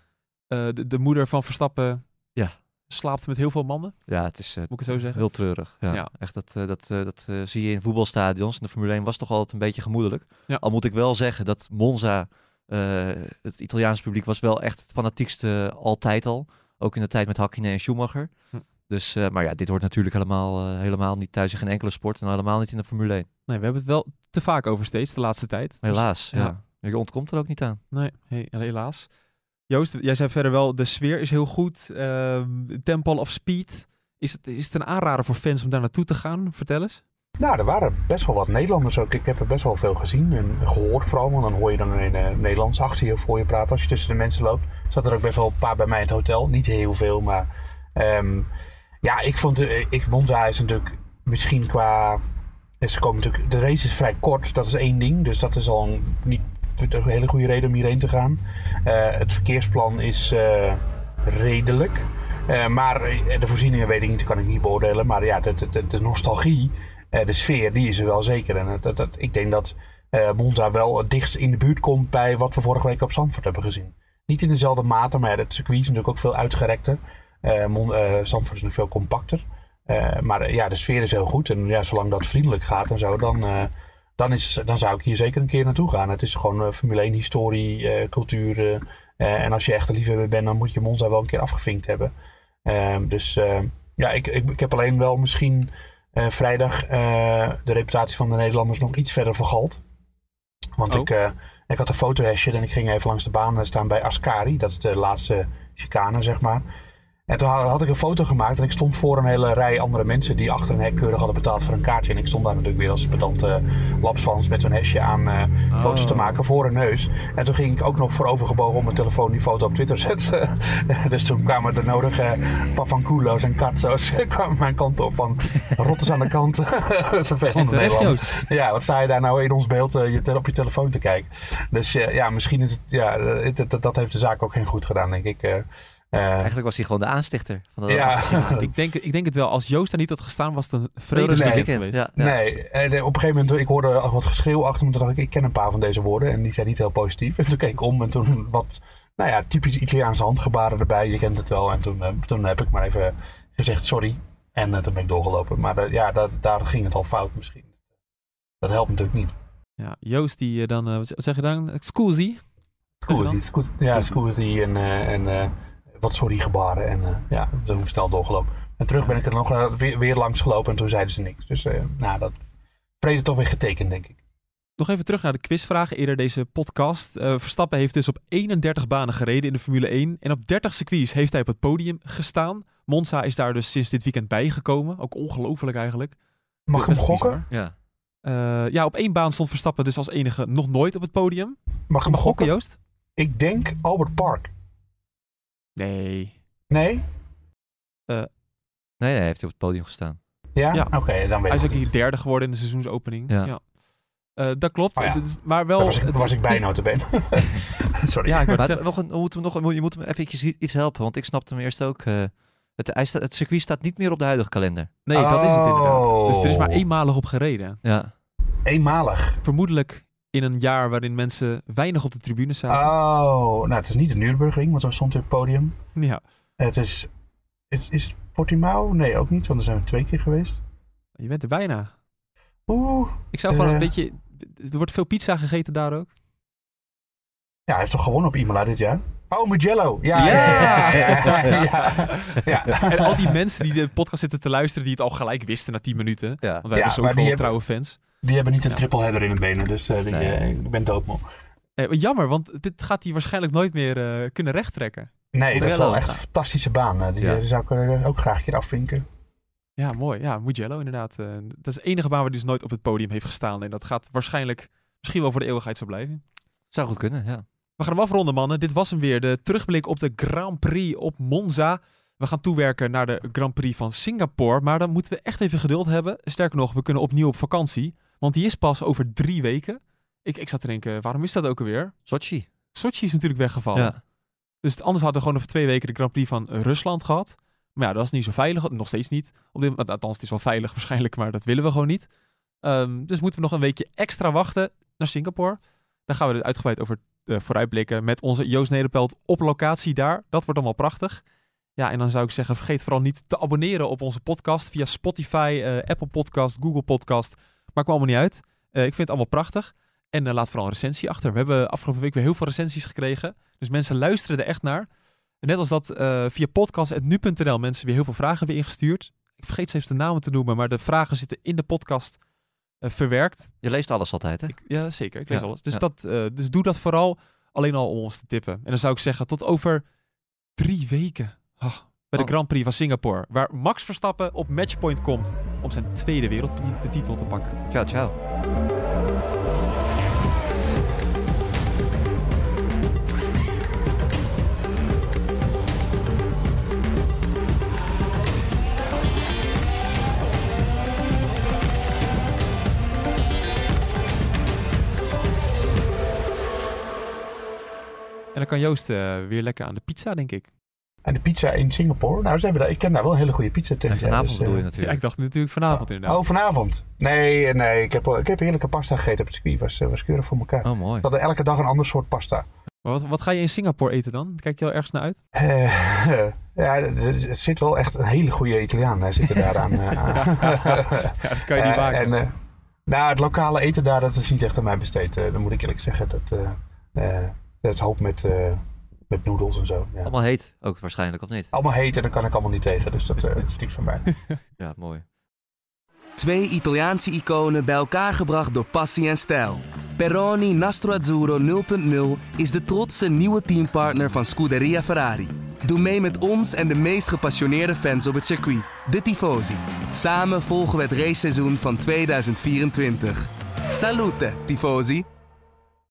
De, de moeder van Verstappen Ja. Slaapt met heel veel mannen, ja, het is eh, moet ik het zo zeggen. heel treurig. Ja. Ja. Echt, dat, eh, dat, eh, dat zie je in voetbalstadions. En de Formule 1 was toch altijd een beetje gemoedelijk. Ja. Al moet ik wel zeggen dat Monza, het Italiaanse publiek, was wel echt het fanatiekste altijd al. Ook in de tijd met Hakkinen en Schumacher. Hm. Dus, maar ja, dit hoort natuurlijk helemaal, helemaal niet thuis in geen enkele sport. En helemaal niet in de Formule 1. Nee, we hebben het wel te vaak over steeds de laatste tijd. Dus- Helaas, ja. ja. Je ontkomt er ook niet aan. Nee, he- helaas. Joost, jij zei verder wel, de sfeer is heel goed. Ehm Temple of Speed. Is het, is het een aanrader voor fans om daar naartoe te gaan? Vertel eens. Nou, er waren best wel wat Nederlanders ook. Ik heb er best wel veel gezien en gehoord vooral. Want dan hoor je dan in het Nederlands of voor je praten. Als je tussen de mensen loopt, zat er ook best wel een paar bij mij in het hotel. Niet heel veel, maar... ehm, ja, ik vond... De, ik, Monza is natuurlijk misschien qua... Ze komen natuurlijk, de race is vrij kort, dat is één ding. Dus dat is al een, niet een hele goede reden om hierheen te gaan. Eh, het verkeersplan is eh, redelijk. Eh, maar de voorzieningen weet ik niet, kan ik niet beoordelen. Maar ja, de, de, nostalgie, de sfeer, die is er wel zeker. En het- het- ik denk dat Monza wel het dichtst in de buurt komt bij wat we vorige week op Zandvoort hebben gezien. Niet in dezelfde mate, maar het circuit is natuurlijk ook veel uitgerekter. Zandvoort is nog veel compacter. Maar ja, de sfeer is heel goed. En ja, zolang dat vriendelijk gaat en zo, dan, dan, is, dan zou ik hier zeker een keer naartoe gaan. Het is gewoon eh, Formule 1 historie, eh, cultuur. eh, en als je echt een liefhebber bent, dan moet je Monza wel een keer afgevinkt hebben. Ehm, dus eh, ja, ik, ik, ik heb alleen wel misschien vrijdag de reputatie van de Nederlanders nog iets verder vergald. Want Oh. ik, ik had een fotohesje en ik ging even langs de baan staan bij Ascari. Dat is de laatste chicane, zeg maar. En toen had ik een foto gemaakt en ik stond voor een hele rij andere mensen die achter een hek keurig hadden betaald voor een kaartje. En ik stond daar natuurlijk weer als pedante lapsvans met zo'n hesje aan eh, foto's te maken voor een neus. En toen ging ik ook nog voorovergebogen op mijn telefoon die foto op Twitter zetten. dus toen kwamen de nodige pavanculo's en katzo's kwamen mijn kant op van rotters aan de kant. Vervelende Terecht, Nederland. Ja, wat sta je daar nou in ons beeld eh, je op je telefoon te kijken? Dus eh, ja, misschien is het, ja, het- het- dat heeft de zaak ook geen goed gedaan, denk ik. Eh. Eigenlijk was hij gewoon de aanstichter van dat ja, Ik denk, ik denk het wel. Als Joost daar niet had gestaan, was het een vredestuk Nee. geweest. Ja, ja. Nee, en eh, op een gegeven moment, ik hoorde wat geschreeuw achter me. Toen dacht ik, ik ken een paar van deze woorden. En die zijn niet heel positief. En toen keek ik om en toen wat, nou ja, typisch Italiaanse handgebaren erbij. Je kent het wel. En toen, eh, toen heb ik maar even gezegd sorry. En toen ben ik doorgelopen. Maar ja, dat, daar ging het al fout misschien. Dat helpt natuurlijk niet. Ja, Joost die dan, eh, wat zeg je dan? Scusi? Scusi, ja, scusi en, en eh, wat sorry gebaren. En eh, ja, toen ik snel doorgelopen. En terug ben ik er nog eh, weer, weer langs gelopen en toen zeiden ze niks. Dus eh, nou, dat vrede toch weer getekend, denk ik. Nog even terug naar de quizvraag eerder deze podcast. Uh, Verstappen heeft dus op 31 banen gereden in de Formule 1. En op 30 circuits heeft hij op het podium gestaan. Monza is daar dus sinds dit weekend bijgekomen. Ook ongelooflijk eigenlijk. Mag ik hem gokken? Ja. Uh, ja, op één baan stond Verstappen dus als enige nog nooit op het podium. Mag ik hem gokken, Joost? Ik denk Albert Park. Nee. Nee? Uh, nee, hij heeft op het podium gestaan. Ja? ja. Oké, okay, dan weet Hij is ook hier derde geworden in de seizoensopening. Ja. ja. Uh, dat klopt. Oh, ja. maar wel, Daar was ik, was ik bij, notabene. Sorry. Ja, ik maar nog een, moet hem nog, je moet hem even iets helpen, want ik snapte hem eerst ook... Uh, het, staat, het circuit staat niet meer op de huidige kalender. Nee, oh. dat is het inderdaad. Dus er is maar eenmalig op gereden. Ja. Eenmalig? Vermoedelijk in een jaar waarin mensen weinig op de tribune zaten. Oh, nou het is niet de Nürburgring, want zo stond het podium. Ja. Het is, is, is het Portimao? Nee, ook niet, want er zijn we twee keer geweest. Je bent er bijna. Oeh. Ik zou gewoon een beetje... Er wordt veel pizza gegeten daar ook. Ja, hij heeft toch gewonnen op Imola dit jaar? Oh, Mugello. Ja ja ja, ja, ja, En al die mensen die de podcast zitten te luisteren, die het al gelijk wisten na 10 minuten. Want wij hebben zoveel trouwe fans. Die hebben niet een triple header in hun benen, dus uh, die, nee. uh, ik ben doodmoe. Eh, jammer, want dit gaat hij waarschijnlijk nooit meer uh, kunnen rechttrekken. Nee, dat is wel echt een fantastische baan. Die, die zou ik ook graag een keer afvinken. Ja, mooi. Ja, Mugello inderdaad. dat is de enige baan waar hij dus nooit op het podium heeft gestaan. En dat gaat waarschijnlijk misschien wel voor de eeuwigheid zo blijven. Zou goed kunnen, ja. We gaan hem afronden, mannen. Dit was hem weer. De terugblik op de Grand Prix op Monza. We gaan toewerken naar de Grand Prix van Singapore. Maar dan moeten we echt even geduld hebben. Sterker nog, we kunnen opnieuw op vakantie. Want die is pas over drie weken. Ik, ik zat te denken, waarom is dat ook alweer? Sochi. Sochi is natuurlijk weggevallen. Ja. Dus anders hadden we gewoon over twee weken de Grand Prix van Rusland gehad. Maar ja, dat is niet zo veilig. Nog steeds niet. Op dit, althans, het is wel veilig waarschijnlijk, maar dat willen we gewoon niet. Um, dus moeten we nog een weekje extra wachten naar Singapore. Dan gaan we er uitgebreid over uh, vooruitblikken met onze Joost Nederpelt op locatie daar. Dat wordt allemaal prachtig. Ja, en dan zou ik zeggen, vergeet vooral niet te abonneren op onze podcast via Spotify, uh, Apple Podcast, Google Podcast. Maakt me allemaal niet uit. Uh, ik vind het allemaal prachtig. En laat vooral een recensie achter. We hebben afgelopen week weer heel veel recensies gekregen. Dus mensen luisteren er echt naar. Net als dat via podcast.nu.nl mensen weer heel veel vragen hebben ingestuurd. Ik vergeet steeds de namen te noemen, maar de vragen zitten in de podcast verwerkt. Je leest alles altijd, hè? Ik, ja, zeker. Ik lees alles. Dus, dat, uh, dus doe dat vooral alleen al om ons te tippen. En dan zou ik zeggen, tot over drie weken. Oh, bij de Grand Prix van Singapore. Waar Max Verstappen op matchpoint komt om zijn tweede wereldtitel te pakken. Ciao, ciao. En dan kan Joost uh, weer lekker aan de pizza, denk ik. En de pizza in Singapore? Nou, zijn we daar, ik ken daar wel een hele goede pizza tegen. vanavond dus, bedoel je natuurlijk. Ja, ik dacht natuurlijk vanavond oh, inderdaad. Oh, vanavond? Nee, nee. Ik heb, ik heb heerlijke pasta gegeten op het circuit. Was, was keurig voor elkaar. Oh, mooi. We hadden elke dag een ander soort pasta. Maar wat, wat ga je in Singapore eten dan? Kijk je wel ergens naar uit? Uh, ja, er zit wel echt een hele goede Italiaan. Hij zit er daar aan. Uh, ja, dat kan je niet maken. En, nou, het lokale eten daar, dat is niet echt aan mij besteed. dat moet ik eerlijk zeggen. Dat, dat is hoop met met noedels en zo. Ja. Allemaal heet ook waarschijnlijk, of niet? Allemaal heet en daar kan ik allemaal niet tegen. Dus dat, uh, is niks van mij. ja, mooi. Twee Italiaanse iconen bij elkaar gebracht door passie en stijl. Peroni Nastro Azzurro 0.0 is de trotse nieuwe teampartner van Scuderia Ferrari. Doe mee met ons en de meest gepassioneerde fans op het circuit, de Tifosi. Samen volgen we het raceseizoen van 2024. Salute, Tifosi!